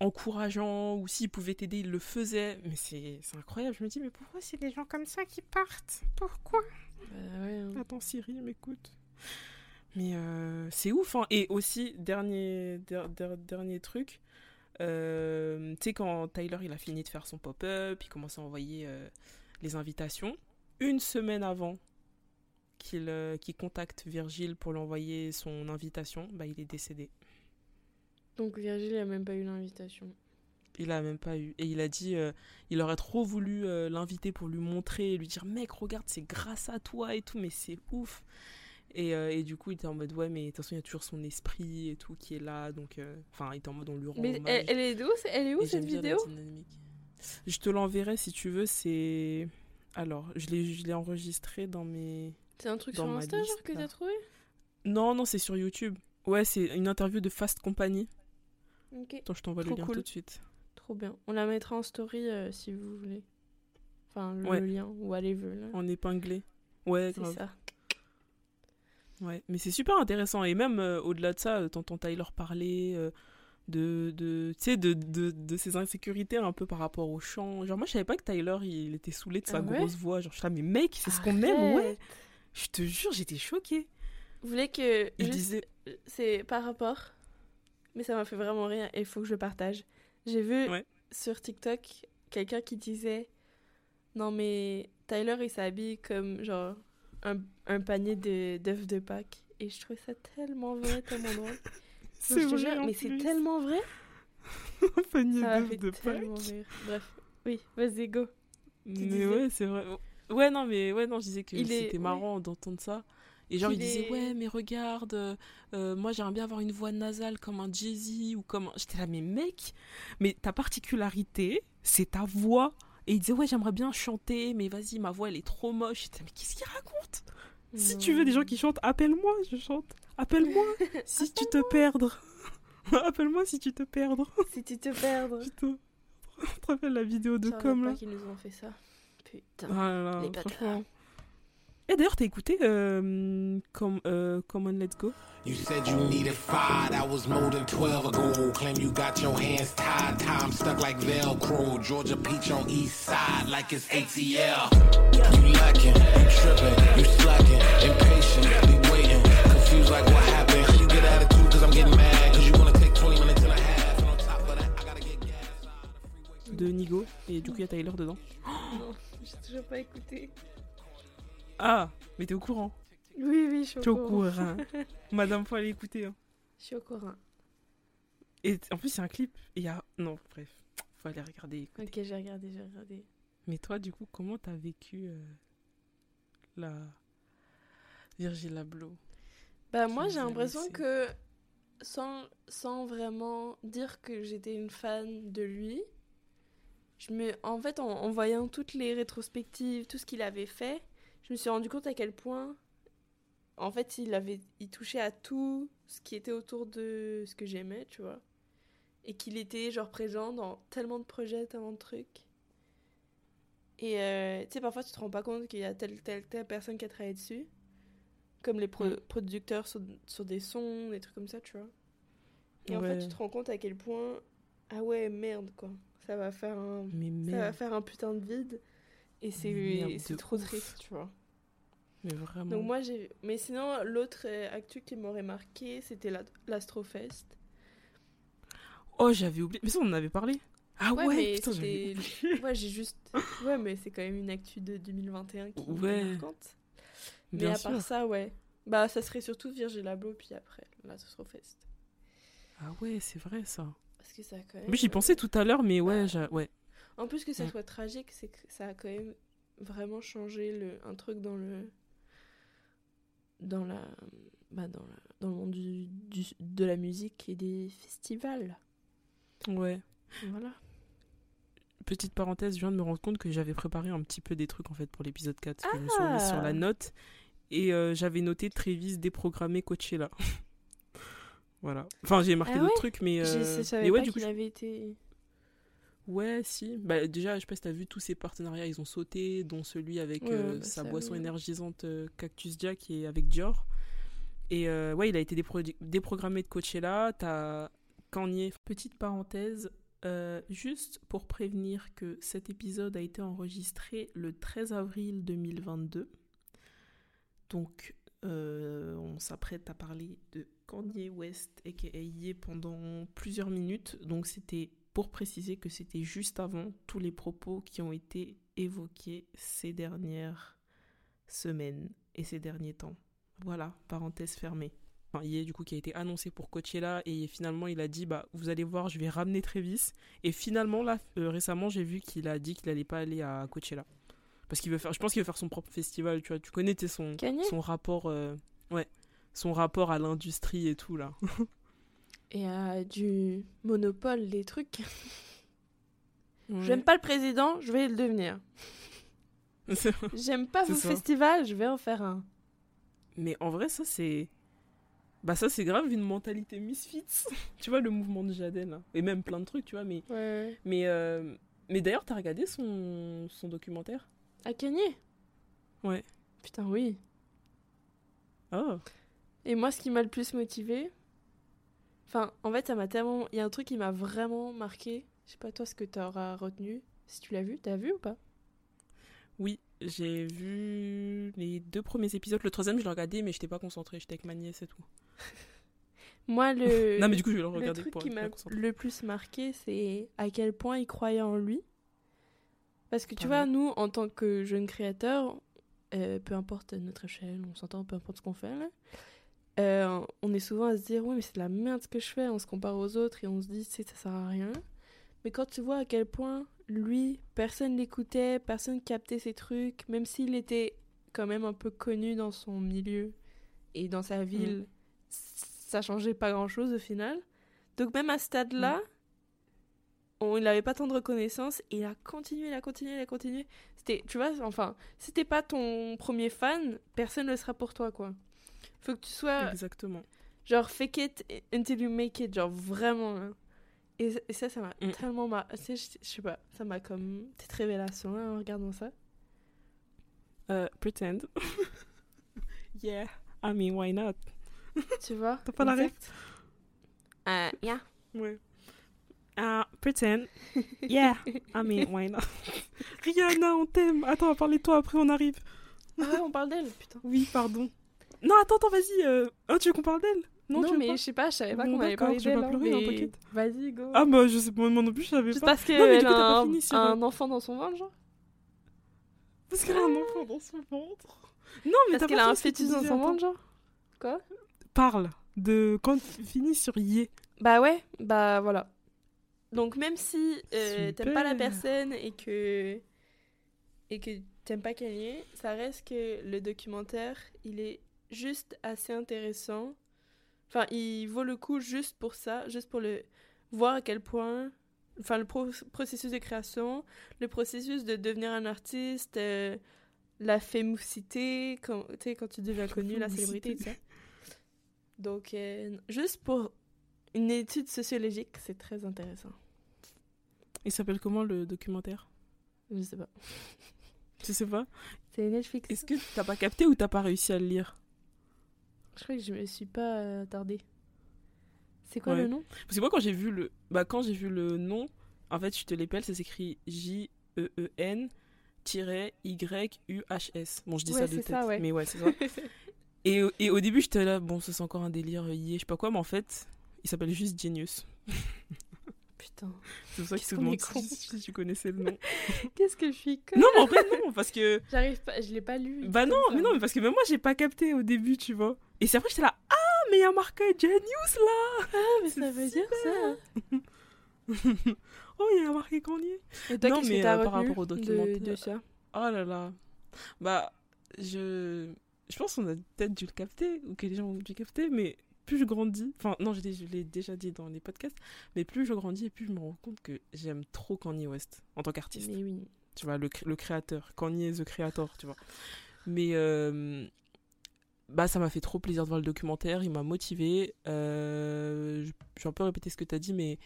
encourageant, ou s'il pouvait t'aider, il le faisait. Mais c'est incroyable, je me dis, mais pourquoi c'est des gens comme ça qui partent? Pourquoi? Bah ouais, hein. Attends, Siri, m'écoute. Mais euh, c'est ouf, hein. Et aussi, dernier, der- der- dernier truc, euh, tu sais, quand Tyler il a fini de faire son pop-up, il commence à envoyer euh, les invitations. Une semaine avant qu'il euh, contacte Virgile pour lui envoyer son invitation, bah, il est décédé. Donc Virgile a même pas eu l'invitation. Il a même pas eu. Et il a dit, euh, il aurait trop voulu euh, l'inviter pour lui montrer, lui dire, mec, regarde, c'est grâce à toi et tout, mais c'est ouf. Et, euh, et du coup, il était en mode, ouais, mais de toute façon, il y a toujours son esprit et tout qui est là. Donc, enfin, il était en mode, on lui rend Mais hommage. elle, est c'est- Elle est où Et cette vidéo. Je te l'enverrai si tu veux. C'est. Alors, je l'ai enregistré dans mes. C'est un truc Dans sur Insta genre que t'as trouvé? Non, non, c'est sur YouTube. Ouais, c'est une interview de Fast Company. Ok. Attends, je t'envoie le lien cool. tout de suite. Trop bien. On la mettra en story euh, si vous voulez. Enfin, le Ouais. lien, ou veut là. En épinglé. Ouais, C'est ça. Ouais, mais c'est super intéressant. Et même euh, au-delà de ça, euh, t'entends Tyler parler euh, de, de, de, de, de ses insécurités un peu par rapport au chant. Genre, moi, je savais pas que Tyler, il était saoulé de sa Ah ouais grosse voix. Genre, je suis là, mais mec, c'est ce qu'on aime, ouais. Je te jure, j'étais choquée. Vous voulez que. Il juste- disait. C'est par rapport, mais ça m'a fait vraiment rire et il faut que je le partage. J'ai vu Ouais. sur TikTok quelqu'un qui disait Non, mais Tyler il s'habille comme genre un, un panier de- d'œufs de, Pâques. Et je trouvais ça tellement vrai, tellement drôle. C'est vrai, jure, mais c'est tellement vrai. un panier d'œufs de tellement Pâques. rire. Bref, oui, vas-y, go. Mais disais ouais, c'est vrai. Ouais, non, mais ouais, non, je disais que Il est- c'était marrant d'entendre ça. Et genre, il disait, est- ouais, mais regarde, euh, euh, moi j'aimerais bien avoir une voix nasale comme un Jay-Z ou comme un... J'étais là, mais mec, mais ta particularité, c'est ta voix. Et il disait, ouais, j'aimerais bien chanter, mais vas-y, ma voix, elle est trop moche. J'étais, mais qu'est-ce qu'il raconte? Si tu veux des gens qui chantent, appelle-moi, je chante. Appelle-moi si tu te perdre. appelle-moi si tu te perdre. Si tu te perdre. Je te... Tu te rappelles la vidéo de Com pas là qu'ils nous ont fait ça. Putain. Ah là là, Les bâtards. Eh, d'ailleurs, t'as écouté euh, Com- euh, Come On Let's Go? You said you needed five, that was more than 12 ago. Claim you got your hands tied, time stuck like Velcro. Georgia Peach on east side like it's ATL. You lacking, you tripping, you slacking, impatient, be waiting, confused like what happened. You get attitude? Cause I'm getting mad, cause you wanna take 20 minutes and a half. And on top of that, I gotta get gas. de Nigo. Et du coup, il y a Tyler dedans. Non, j'ai toujours pas écouté. Ah, mais t'es au courant. Oui, oui, je suis au courant. courant. Madame, faut aller écouter. hein. Je suis au courant. Et en plus, a un clip. Il y a. Non, bref. Faut aller regarder. Ok, j'ai regardé, j'ai regardé. Mais toi, du coup, comment t'as vécu euh, la. Virgil Abloh? Bah moi j'ai l'impression que sans, sans vraiment dire que j'étais une fan de lui, je me, en fait en, en voyant toutes les rétrospectives, tout ce qu'il avait fait, je me suis rendu compte à quel point en fait il avait il touchait à tout ce qui était autour de ce que j'aimais, tu vois. Et qu'il était genre présent dans tellement de projets, tellement de trucs. Et euh, tu sais, parfois tu te rends pas compte qu'il y a telle, telle, telle personne qui a travaillé dessus. Comme les pro- Mm. producteurs sur, sur des sons, des trucs comme ça, tu vois. Et en fait, tu te rends compte à quel point. Ah ouais, merde, quoi. Ça va faire un, ça va faire un putain de vide. Et c'est trop ouf. triste, tu vois. Mais vraiment. Donc moi, j'ai. Mais sinon, l'autre euh, actu qui m'aurait marqué, c'était la- l'Astrofest. Oh, j'avais oublié. Mais ça, on en avait parlé. Ah ouais, mais putain, j'avais c'était. oublié. ouais, j'ai juste. Ouais, mais c'est quand même une actu de 2021 qui Ouais. est marquante. Mais à sûr. part ça, ouais. Bah, ça serait surtout Virgil Abloh, puis après, l'Astrofest. Ah ouais, c'est vrai ça. Parce que ça a quand même. Mais j'y pensais tout à l'heure, mais ouais, j'a- ouais. En plus que ça soit tragique, c'est que ça a quand même vraiment changé le, un truc dans le. Dans la. Bah, dans, la- dans le monde du, du- de la musique et des festivals. Ouais. Voilà. Petite parenthèse, je viens de me rendre compte que j'avais préparé un petit peu des trucs en fait pour l'épisode 4. parce que Je me suis remise sur Ah. la note et euh, j'avais noté Trévis déprogrammé Coachella. voilà. Enfin, j'ai marqué Ah d'autres ouais trucs, mais. Euh, je savais mais ouais, pas du coup, avait été. Ouais, si. Bah, déjà, je sais pas si t'as vu tous ces partenariats, ils ont sauté, dont celui avec Ouais, euh, bah, sa boisson énergisante euh, Cactus Jack et avec Dior. Et euh, ouais, il a été dépro- déprogrammé de Coachella. T'as Kanye. Petite parenthèse, euh, juste pour prévenir que cet épisode a été enregistré le 13 avril 2022. Donc, on s'apprête à parler de Kanye West et Ye pendant plusieurs minutes. Donc, c'était pour préciser que c'était juste avant tous les propos qui ont été évoqués ces dernières semaines et ces derniers temps. Voilà, parenthèse fermée. Enfin, Ye, du coup, qui a été annoncé pour Coachella et finalement, il a dit bah, Vous allez voir, je vais ramener Travis. Et finalement, là, euh, récemment, j'ai vu qu'il a dit qu'il allait pas aller à Coachella. Parce qu'il veut faire, je pense qu'il veut faire son propre festival, tu vois. Tu connais son, son rapport, euh, ouais, son rapport à l'industrie et tout, là. Et à du monopole des trucs. Ouais. J'aime pas le président, je vais le devenir. J'aime pas vos ça. festivals, je vais en faire un. Mais en vrai, ça, c'est. Bah, ça, c'est grave une mentalité misfits. tu vois, le mouvement de Jadel, là. Et même plein de trucs, tu vois. Mais, Ouais. mais, euh, mais d'ailleurs, t'as regardé son, son documentaire? À Kanye? Ouais. Putain, oui. Oh. Et moi, ce qui m'a le plus motivé, enfin, en fait, ça m'a tellement. Il y a un truc qui m'a vraiment marqué. Je sais pas toi ce que t'auras retenu. Si tu l'as vu, t'as vu ou pas? Oui, j'ai vu les deux premiers épisodes. Le troisième, je l'ai regardé, mais j'étais pas concentrée. J'étais avec ma nièce et tout. Moi, le. non, mais du coup, je vais le le regarder truc pour qui m'a le plus marqué, c'est à quel point il croyait en lui. Parce que tu vois, nous, en tant que jeunes créateurs, euh, peu importe notre échelle, on s'entend, peu importe ce qu'on fait, là, euh, on est souvent à se dire, oui, mais c'est de la merde ce que je fais, on se compare aux autres et on se dit, c'est ça sert à rien. Mais quand tu vois à quel point, lui, personne l'écoutait, personne captait ses trucs, même s'il était quand même un peu connu dans son milieu et dans sa ville, ça changeait pas grand-chose au final. Donc même à ce stade-là, on, il n'avait pas tant de reconnaissance et il a continué, il a continué, il a continué. C'était, tu vois, enfin, si t'es pas ton premier fan, personne ne le sera pour toi, quoi. Faut que tu sois, Exactement. genre, fake it until you make it, genre, vraiment. hein. Et, et ça, ça m'a Mm. tellement mar... tu sais, Je je sais pas, ça m'a comme... Petite révélation, hein, en regardant ça. Euh, pretend. Yeah, I mean, why not? Tu vois? T'as pas la ref? Euh, yeah. Ouais. Ah, pretend. Yeah, I mean, why not? Rihanna, on t'aime. Attends, on va parler de toi après, on arrive. Ah ouais, on parle d'elle, putain. Oui, pardon. Non, attends, attends, vas-y. euh, Oh, tu veux qu'on parle d'elle? Non, mais je sais pas, je savais pas qu'on je vais d'elle. hein, hein, mais. Vas-y, go. Ah, bah, je sais pas, moi non plus, je savais Juste pas. parce Non, mais qu'elle a un, fini un enfant dans son ventre, genre? Parce qu'elle a un enfant dans son ventre. Non, mais Parce t'as qu'elle pas a un fœtus dans son ventre, genre? Quoi? Parle de quand tu finis sur Yé. Bah ouais, bah voilà. Donc même si euh, t'aimes pas la personne et que et que t'aimes pas Kanye, ça reste que le documentaire, il est juste assez intéressant. Enfin, il vaut le coup juste pour ça, juste pour le voir à quel point enfin le pro- processus de création, le processus de devenir un artiste, euh, la fémocité, quand, quand tu deviens connu, la célébrité tout ça. Donc, euh, juste pour une étude sociologique, c'est très intéressant. Il s'appelle comment le documentaire? Je sais pas. Tu sais pas C'est Netflix. Est-ce que t'as pas capté ou t'as pas réussi à le lire? Je crois que je me suis pas euh, attardée. C'est quoi Ouais. le nom? Parce que moi, quand j'ai vu le, bah, quand j'ai vu le nom, en fait, je te l'épelle, ça s'écrit J E E N Y U H S. Bon, je dis Ouais, ça de tête, ça, ouais. mais ouais, c'est ça. et, au- et au début, j'étais là, bon, ça c'est encore un délire euh, yé, je sais pas quoi, mais en fait, il s'appelle juste Genius. Putain. C'est pour ça que demandes est con. si, tu connaissais le nom. Qu'est-ce que je suis con? Non, mais en vrai, non, parce que. J'arrive pas, je l'ai pas lu. Bah non, ça. mais non, mais parce que même moi, j'ai pas capté au début, tu vois. Et c'est après, j'étais là, ah, mais il y a marqué Genius là Ah, mais ça veut dire ça. Oh, il y a marqué. Et toi, qu'est-ce que t'as euh, par rapport au documentaire. de ça? Oh là là. Bah, je. Je pense qu'on a peut-être dû le capter, ou que les gens ont dû capter, mais plus je grandis. Enfin, non, je l'ai déjà dit dans les podcasts, mais plus je grandis et plus je me rends compte que j'aime trop Kanye West en tant qu'artiste. Mais oui. Tu vois, le, le créateur. Kanye the creator, tu vois. Mais. euh, Bah, ça m'a fait trop plaisir de voir le documentaire, il m'a motivé. Euh, je, je vais un peu répéter ce que tu as dit, mais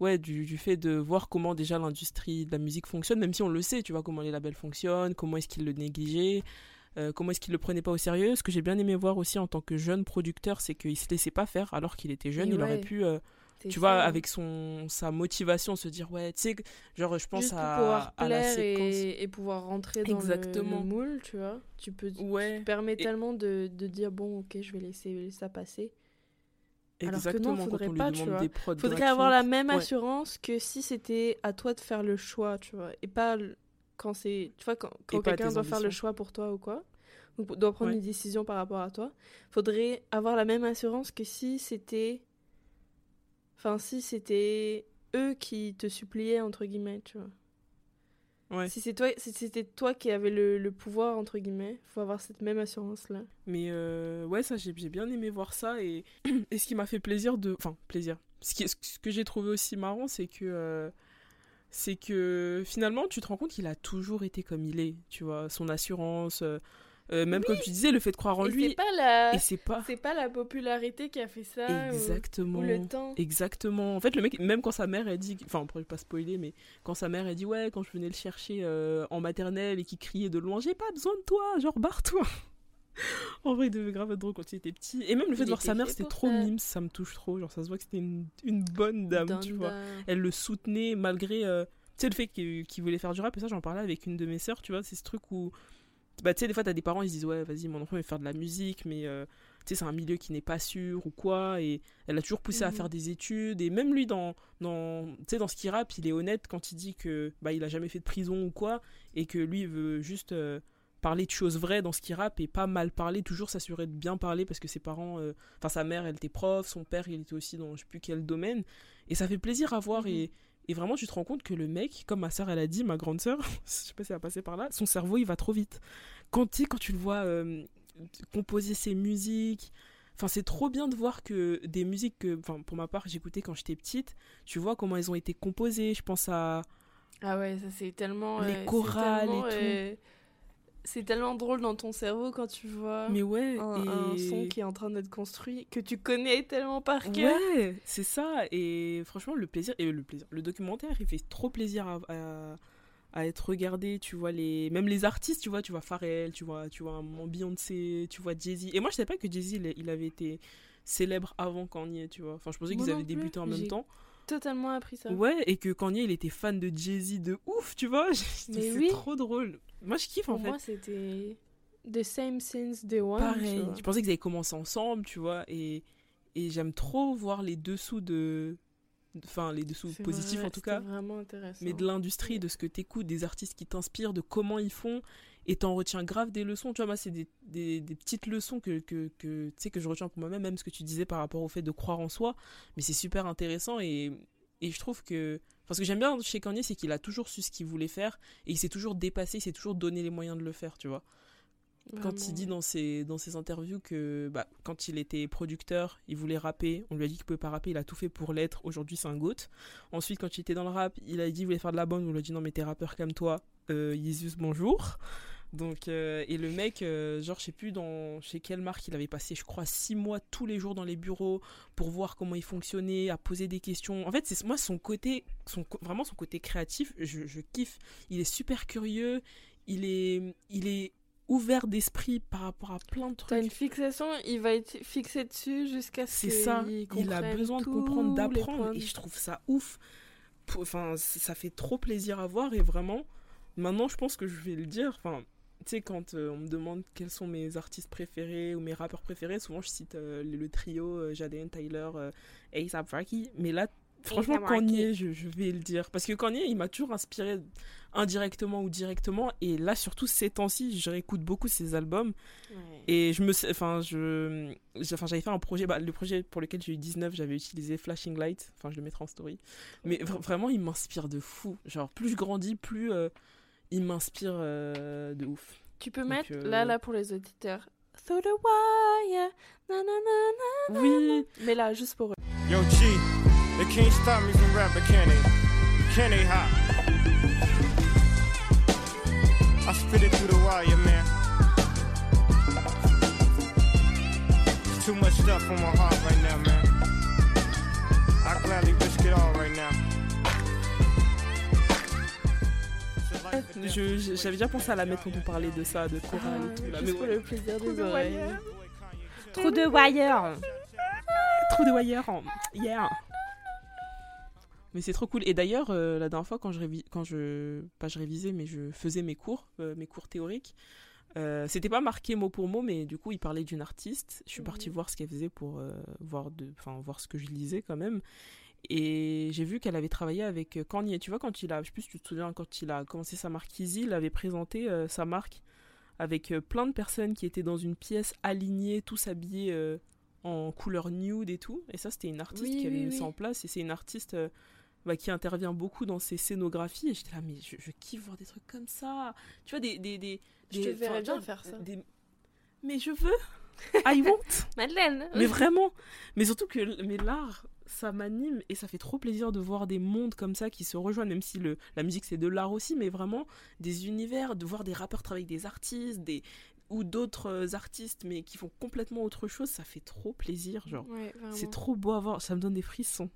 ouais, du, du fait de voir comment déjà l'industrie de la musique fonctionne, même si on le sait, tu vois, comment les labels fonctionnent, comment est-ce qu'ils le négligeaient, euh, comment est-ce qu'ils le prenaient pas au sérieux. Ce que j'ai bien aimé voir aussi en tant que jeune producteur, c'est qu'il se laissait pas faire alors qu'il était jeune, Et il aurait pu, euh, tu vois, avec son, sa motivation, se dire, ouais, tu sais, genre, je pense Juste pour à, pouvoir à la séquence. et, et pouvoir rentrer dans le- Exactement. Le, moule, tu vois. Tu peux Ouais, tu te permets Et- tellement de, de dire bon, ok, je vais laisser ça passer. Alors que non, exactement, quand faudrait on lui pas, tu vois. des prods Faudrait avoir la même Ouais. assurance que si c'était à toi de faire le choix, tu vois, et pas quand c'est, tu vois, quand, quand pas quelqu'un doit faire le choix pour toi ou quoi, ou doit prendre Ouais. une décision par rapport à toi, faudrait avoir la même assurance que si c'était, enfin si c'était eux qui te suppliaient entre guillemets, tu vois. Ouais. Si c'est toi, si c'était toi qui avais le, le pouvoir entre guillemets, faut avoir cette même assurance là. Mais euh, ouais, ça, j'ai j'ai bien aimé voir ça. Et, et ce qui m'a fait plaisir de. Enfin, plaisir. Ce, qui, ce que j'ai trouvé aussi marrant, c'est que. euh, c'est que finalement, tu te rends compte qu'il a toujours été comme il est. Tu vois, son assurance. euh, euh, même comme tu disais, le fait de croire en Et lui. c'est pas la, Et c'est pas. c'est pas la popularité qui a fait ça. Exactement. Ou, le temps. Exactement. En fait, le mec, même quand sa mère a dit, enfin, on pourrait pas spoiler, mais quand sa mère a dit, ouais, quand je venais le chercher euh, en maternelle et qu'il criait de loin, j'ai pas besoin de toi, genre barre-toi. en vrai, il devait grave être drôle quand il était petit. Et même le fait Il de voir sa mère, c'était trop ça. mime, ça me touche trop. Genre, ça se voit que c'était une, une bonne dame, tu vois. Elle le soutenait malgré, euh, tu sais, le fait qu'il qu'il voulait faire du rap. Et ça, j'en parlais avec une de mes sœurs, tu vois, c'est ce truc où. Bah, tu sais, des fois, t'as des parents, ils se disent, ouais, vas-y, mon enfant veut faire de la musique, mais euh, tu sais, c'est un milieu qui n'est pas sûr ou quoi. Et elle a toujours poussé à Mhm. faire des études. Et même lui, dans, dans, dans ce qu'il rappe, il est honnête quand il dit que bah, il a jamais fait de prison ou quoi. Et que lui, il veut juste euh, parler de choses vraies dans ce qu'il rappe et pas mal parler, toujours s'assurer de bien parler parce que ses parents, euh, enfin, sa mère, elle était prof, son père, il était aussi dans je sais plus quel domaine. Et ça fait plaisir à voir. Mhm. Et. Et vraiment, tu te rends compte que le mec, comme ma soeur, elle a dit, ma grande soeur, je sais pas si elle a passé par là, son cerveau, il va trop vite. Quand, quand tu le vois euh, composer ses musiques, enfin, c'est trop bien de voir que des musiques que, enfin, pour ma part, j'écoutais quand j'étais petite, tu vois comment elles ont été composées. Je pense à. Ah ouais, ça c'est tellement. Les euh, chorales et tellement, tout. euh, C'est tellement drôle dans ton cerveau quand tu vois Mais ouais. un, et... un son qui est en train d'être construit, que tu connais tellement par cœur. Ouais, c'est ça. Et franchement, le plaisir. Et le plaisir. Le documentaire, il fait trop plaisir à, à, à être regardé. Tu vois les, même les artistes, tu vois, tu vois Pharrell, tu vois, tu vois un Beyoncé, tu vois Jay Z. Et moi, je savais pas que Jay Z il, il avait été célèbre avant Kanye, tu vois. Enfin, je pensais qu'ils avaient débuté en même temps. Totalement appris ça. Ouais, et que Kanye il était fan de Jay Z de ouf, tu vois. Mais C'est oui. trop drôle. Moi, je kiffe Pour en fait. moi, c'était the same since day one. Pareil. Je pensais qu'ils avaient commencé ensemble, tu vois. Et, et j'aime trop voir les dessous de. Enfin, les dessous positifs vrai, en tout cas. vraiment intéressant. Mais de l'industrie, de ce que t'écoutes, des artistes qui t'inspirent, de comment ils font. Et t'en retiens grave des leçons. Tu vois, moi, c'est des, des, des petites leçons que, que, que, tu sais, que je retiens pour moi-même, même ce que tu disais par rapport au fait de croire en soi. Mais c'est super intéressant et, et je trouve que. Enfin, ce que j'aime bien chez Kanye, c'est qu'il a toujours su ce qu'il voulait faire et il s'est toujours dépassé, il s'est toujours donné les moyens de le faire, tu vois. Quand il dit dans ses, dans ses interviews que bah, quand il était producteur, il voulait rapper, on lui a dit qu'il pouvait pas rapper, il a tout fait pour l'être, aujourd'hui c'est un goat. Ensuite, quand il était dans le rap, il a dit qu'il voulait faire de la bonne, on lui a dit non mais t'es rappeur comme toi, euh, Jesus bonjour. Donc, euh, et le mec, euh, genre, je sais plus dans, chez quelle marque il avait passé, je crois, six mois tous les jours dans les bureaux pour voir comment il fonctionnait, à poser des questions. En fait, c'est moi son côté, son, vraiment son côté créatif, je, je kiffe. Il est super curieux, il est, il est ouvert d'esprit par rapport à plein de T'as une trucs. fixation, il va être fixé dessus jusqu'à ce C'est qu'il ça, il a besoin de comprendre, d'apprendre, et je trouve ça ouf. Enfin, ça fait trop plaisir à voir, et vraiment, maintenant, je pense que je vais le dire. Enfin, tu sais, quand euh, on me demande quels sont mes artistes préférés ou mes rappeurs préférés, souvent je cite euh, le, le trio euh, Jaden, Tyler, euh, A$AP Rocky. Mais là, franchement. Kanye, je, je vais le dire. Parce que Kanye, il m'a toujours inspiré indirectement ou directement. Et là, surtout ces temps-ci, je réécoute beaucoup ses albums. Et je me sais- enfin je enfin j'avais fait un projet bah, le projet pour lequel j'ai eu 19, j'avais utilisé Flashing Light, enfin je le mettrai en story. Mais vra- vraiment il m'inspire de fou. Genre plus je grandis, plus euh, il m'inspire euh, de ouf. Tu peux Donc, mettre, euh, là, là, pour les auditeurs, Through the wire, na, na, na, na. Oui, Mais là, juste pour eux. Yo, G, they can't stop me from rapping, can they? Can they hop? I spit it through the wire, man. There's too much stuff on my heart right now, man. I gladly risk it all right now. J'avais déjà pensé à la mettre quand on parlait de ça, de chorale et tout. Là. Mais pour ouais. le plaisir des de oreilles. wire. Trou de wire. Trou de wire, yeah. Mais c'est trop cool. Et d'ailleurs, euh, la dernière fois, quand je, quand je, pas je révisais, mais je faisais mes cours, euh, mes cours théoriques, euh, c'était pas marqué mot pour mot, mais du coup, il parlait d'une artiste. Je suis partie Mhm. voir ce qu'elle faisait pour euh, voir, de, voir ce que je lisais quand même. Et j'ai vu qu'elle avait travaillé avec euh, Kanye. Tu vois, quand il a, je sais plus si tu te souviens, quand il a commencé sa marque Easy, il avait présenté euh, sa marque avec euh, plein de personnes qui étaient dans une pièce alignée, tous habillés euh, en couleur nude et tout. Et ça, c'était une artiste Oui, qui avait oui, mis oui. ça en place. Et c'est une artiste euh, bah, qui intervient beaucoup dans ses scénographies. Et j'étais là, mais je, je kiffe voir des trucs comme ça. Tu vois, des. des, des Je te verrais bien faire ça. des- Mais je veux I want Madeleine. mais vraiment mais surtout que mais l'art ça m'anime et ça fait trop plaisir de voir des mondes comme ça qui se rejoignent même si le la musique c'est de l'art aussi mais vraiment des univers de voir des rappeurs travailler avec des artistes des ou d'autres euh, artistes mais qui font complètement autre chose ça fait trop plaisir genre. Ouais, c'est trop beau à voir ça me donne des frissons.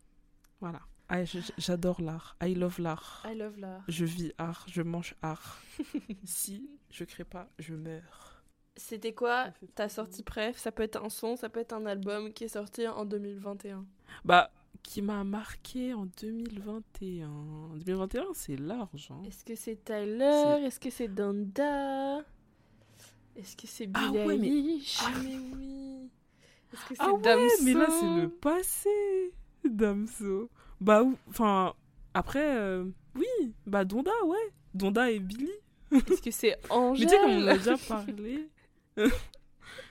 Voilà. Ah, j'adore l'art. I love l'art. I love l'art. je vis art je mange art. Si je crée pas je meurs. C'était quoi ta sortie préf? Ça peut être un son, ça peut être un album qui est sorti en 2021. Bah, qui m'a marqué en 2021. 2021, c'est large. Hein. Est-ce que c'est Tyler? Est-ce que c'est Donda? Est-ce que c'est Ah ouais, mais- Eilish? Ah, mais oui. Est-ce que c'est Ah ouais, mais là, c'est le passé, Damso. Bah, enfin, après, euh, oui, bah, Donda, ouais. Donda et Billy. Est-ce que c'est Mais Angèle tu sais, comme on en a déjà parlé. mais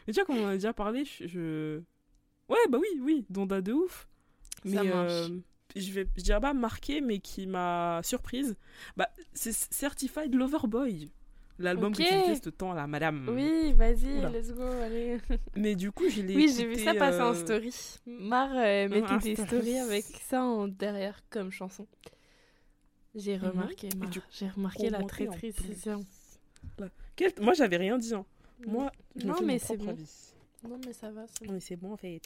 tu sais, comme on en a déjà parlé, je. je- Ouais, bah oui, oui, Donda de ouf. Mais Ça marche. euh, je vais, je dirais pas marqué, mais qui m'a surprise. Bah, c'est Certified Lover Boy. L'album que Ok. tu détestes tant, là, madame. Oui, vas-y, let's go, allez. Mais du coup, je l'ai Oui, j'ai vu ça passer en euh, story. Mar euh, mettait des stories avec ça en derrière comme chanson. J'ai remarqué, tu J'ai remarqué la traîtrise. Quel- Moi, j'avais rien dit. hein. Moi, je me Non, fais mais c'est bon. avis. Non, mais ça va. mais c'est bon en fait.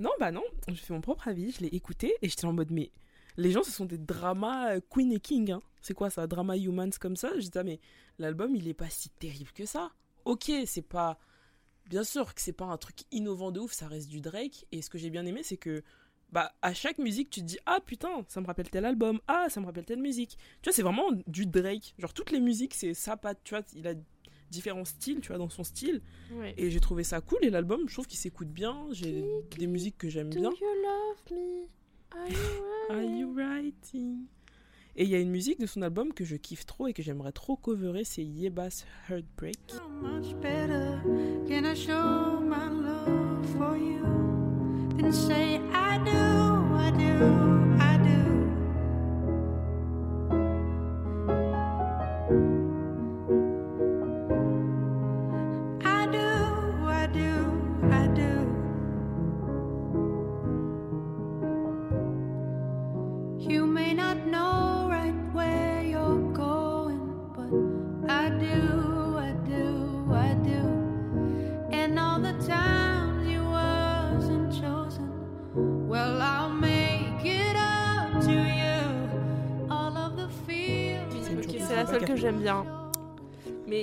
Non, bah non, je fais mon propre avis, je l'ai écouté et j'étais en mode, mais les gens, ce sont des dramas euh, Queen et King. hein. C'est quoi ça Drama Humans comme ça? Je dis, ah, mais l'album, il est pas si terrible que ça. Ok, c'est pas. Bien sûr que c'est pas un truc innovant de ouf, ça reste du Drake. Et ce que j'ai bien aimé, c'est que. Bah, à chaque musique, tu te dis, ah putain, ça me rappelle tel album, ah, ça me rappelle telle musique. Tu vois, c'est vraiment du Drake. Genre, toutes les musiques, c'est sa patte, tu vois, il a différents styles, tu vois, dans son style. Ouais. Et j'ai trouvé ça cool. Et l'album, je trouve qu'il s'écoute bien. J'ai des musiques que j'aime bien. you love me? Are you Are right? you writing? Et il y a une musique de son album que je kiffe trop et que j'aimerais trop coverer, c'est Yebas Heartbreak. How much better can I show my love for you? Than say I do, I do, I do.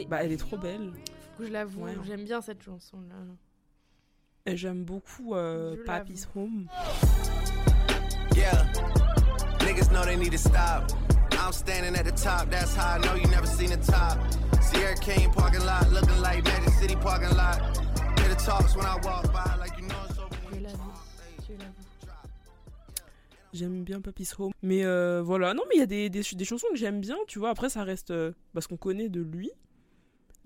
Bah, elle est trop belle. faut que je l'avoue, Ouais. j'aime bien cette chanson-là. Et j'aime beaucoup euh, Papi's Home. Yeah. Niggas know they need to stop. I'm standing at the top, that's how I know you never seen the top. Sierra King parking lot, looking like Magic City parking lot. Hear the talks when I walk by, like you know it's over when Je you l'avoue, talk. je l'avoue. J'aime bien Papi's Home. Mais euh, voilà, non, mais il y a des, des chansons que j'aime bien, tu vois. Après, ça reste euh, parce qu'on connaît de lui.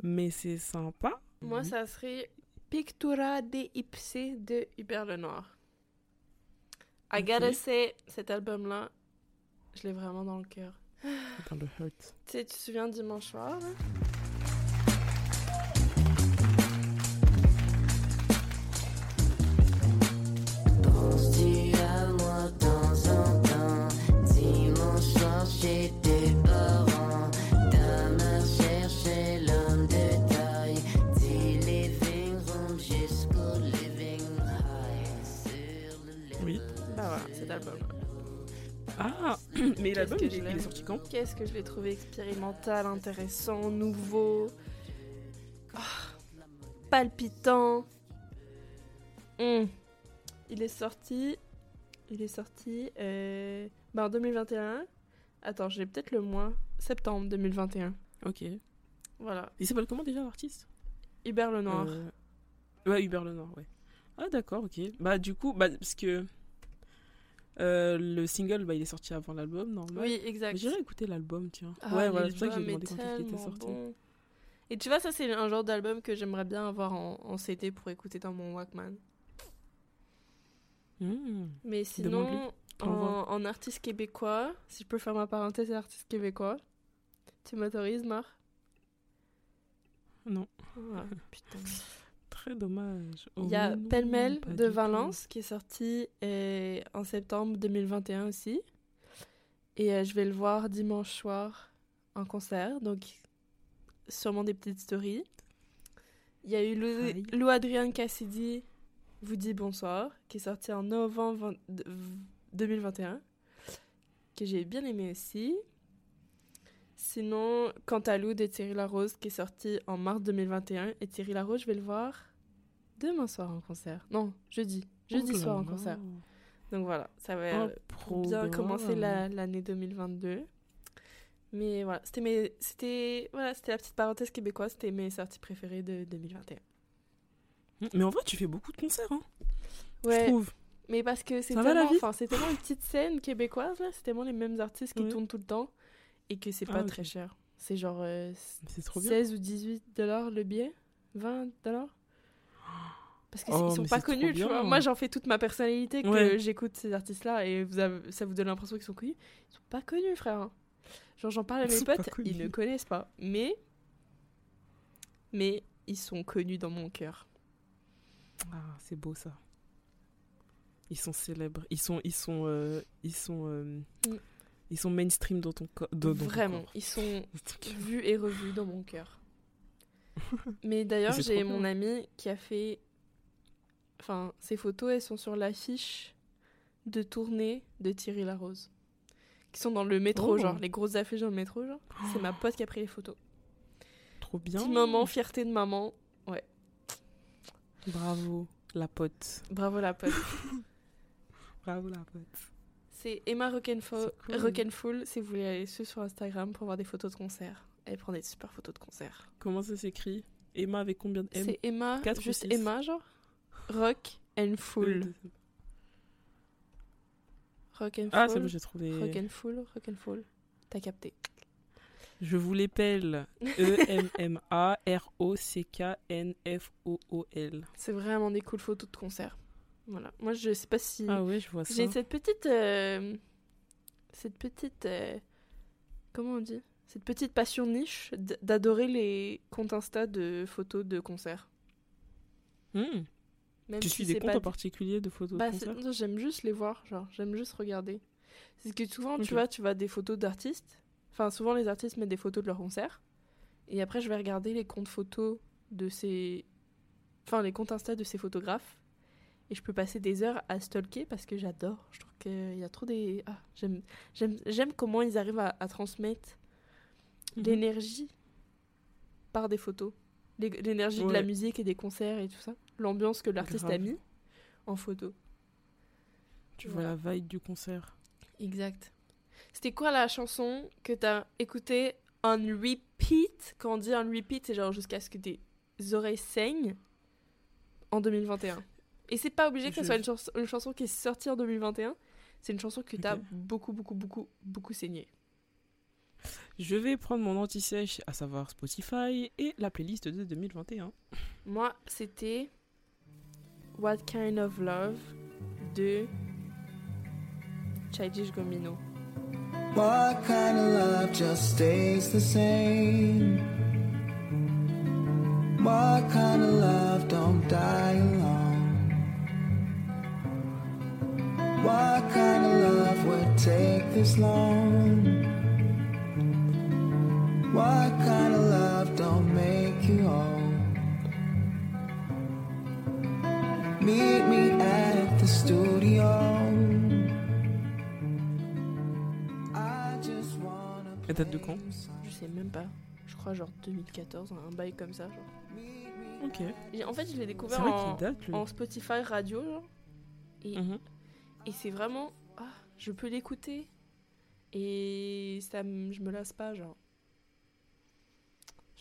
Mais c'est sympa. Moi, Mhm. ça serait Pictura de Ipse de Hubert Lenoir. I Ok. gotta say, cet album-là, je l'ai vraiment dans le cœur. Dans le. Tu sais, tu te souviens dimanche soir là? Ah Mais l'album, il, il est sorti quand? Qu'est-ce que je l'ai trouvé expérimental, intéressant, nouveau, ah, palpitant. Hum. Il est sorti. Il est sorti euh, bah, en 2021. Attends, j'ai peut-être le mois. Septembre 2021. Ok. Voilà. Il s'appelle comment déjà l'artiste? Hubert Lenoir. Euh, Ouais, Hubert Lenoir, ouais. Ah d'accord, ok. Bah du coup, bah, parce que euh, le single, bah, il est sorti avant l'album, normal. Oui, exact. J'irai écouter l'album, tiens. Ah, ouais, voilà, c'est pour ça que j'ai demandé quand est-ce qu'il était sorti. bon. Et tu vois, ça, c'est un genre d'album que j'aimerais bien avoir en, en CD pour écouter dans mon Walkman. Mmh. Mais sinon, en artiste québécois, si je peux faire ma parenthèse artiste québécois, tu m'autorises, Mar? Non, Ah, Putain. très dommage. Il y a Oh Pêle-mêle de Valence qui est sorti en septembre 2021 aussi. Et euh, je vais le voir dimanche soir en concert, donc sûrement des petites stories. Il y a eu Lou. Lou Adrian Cassidy vous dit bonsoir, qui est sorti en novembre 20 de- 2021, que j'ai bien aimé aussi. Sinon, Cantalou de Thierry Larose, qui est sorti en mars 2021. Et Thierry Larose, je vais le voir demain soir en concert. Non, jeudi. Jeudi Oh soir en là. concert. Donc voilà, ça va Oh, bien commencer la- l'année 2022. Mais voilà, c'était mes c'était voilà, c'était la petite parenthèse québécoise, c'était mes sorties préférées de 2021. Mais en vrai, tu fais beaucoup de concerts, hein, je Ouais, trouve. mais parce que c'est la tellement vie enfin, c'est tellement une petite scène québécoise là, c'est tellement les mêmes artistes qui Ouais. tournent tout le temps et que c'est Ah, pas très cher. C'est genre euh, trop bien. 16 ou 18 dollars le billet? 20 dollars? Parce qu'ils Oh, sont pas connus, tu vois. Moi, j'en fais toute ma personnalité que Ouais. j'écoute ces artistes-là et vous avez- ça vous donne l'impression qu'ils sont connus. Ils sont pas connus, frère. Genre, j'en parle à mes potes, ils ne connaissent pas. Mais, mais ils sont connus dans mon cœur. Ah, c'est beau ça. Ils sont célèbres. Ils sont, ils sont, euh, ils sont, euh, Mm. ils sont mainstream dans ton corps. Vraiment, ils sont vus et revus dans mon cœur. Mais d'ailleurs, j'ai mon ami qui a fait. Enfin, ses photos, elles sont sur l'affiche de tournée de Thierry Larose. qui sont dans le métro, Oh. genre les grosses affiches dans le métro, genre. C'est ma pote qui a pris les photos. Trop bien. Petit moment, fierté de maman. Bravo, la pote. Bravo la pote. Bravo, la pote. C'est Emma C'est cool. Rock'n'Fool si vous voulez aller sur Instagram pour voir des photos de concert. Elle prend des super photos de concert. Comment ça s'écrit? Emma avec combien de M? C'est Emma, Quatre ou juste six? Emma, genre Rock and Full. Rock and Ah, c'est bon, j'ai trouvé. Rock and Full, Rock and Full. T'as capté. Je vous l'épelle. E E-M-M-A-R-O-C-K-N-F-O-O-L. C'est vraiment des cool photos de concert. Voilà. Moi, je sais pas si. Ah ouais, je vois ça. J'ai cette petite. euh, Cette petite. euh, Comment on dit? Cette petite passion niche d'adorer les comptes Insta de photos de concert. Hmm. Même Tu si suis des comptes pas en particulier de photos Bah, de j'aime juste les voir, genre, j'aime juste regarder. C'est que souvent, tu vois, tu vois des photos d'artistes. Enfin, souvent, les artistes mettent des photos de leurs concerts. Et après, je vais regarder les comptes photos de ces. Enfin, les comptes Insta de ces photographes. Et je peux passer des heures à stalker parce que j'adore. Je trouve qu'il y a trop des. Ah, j'aime, j'aime, j'aime comment ils arrivent à, à transmettre Mhm. l'énergie par des photos. L'é- L'énergie de la musique et des concerts et tout ça. L'ambiance que l'artiste a mis en photo. Tu vois la vibe du concert. Exact. C'était quoi la chanson que t'as écoutée en repeat? Quand on dit en repeat, c'est genre jusqu'à ce que tes oreilles saignent en 2021. Et c'est pas obligé que ce Je- soit une, chans- une chanson qui est sortie en 2021. C'est une chanson que t'as beaucoup, beaucoup, beaucoup, beaucoup saigné. Je vais prendre mon anti-sèche, à savoir Spotify, et la playlist de 2021. Moi, c'était What Kind of Love de Childish Gomino. What kind of love just stays the same? What kind of love don't die alone? What kind of love would take this long? What kind of love don't make you old? Meet me at the studio. I just wanna Elle date de quand Je sais même pas. Je crois genre 2014, un bail comme ça. Genre. Ok. En fait, je l'ai découvert en, date, Spotify radio. Genre. Et, Mhm. et c'est vraiment. Ah, je peux l'écouter. Et ça je me lasse pas, genre.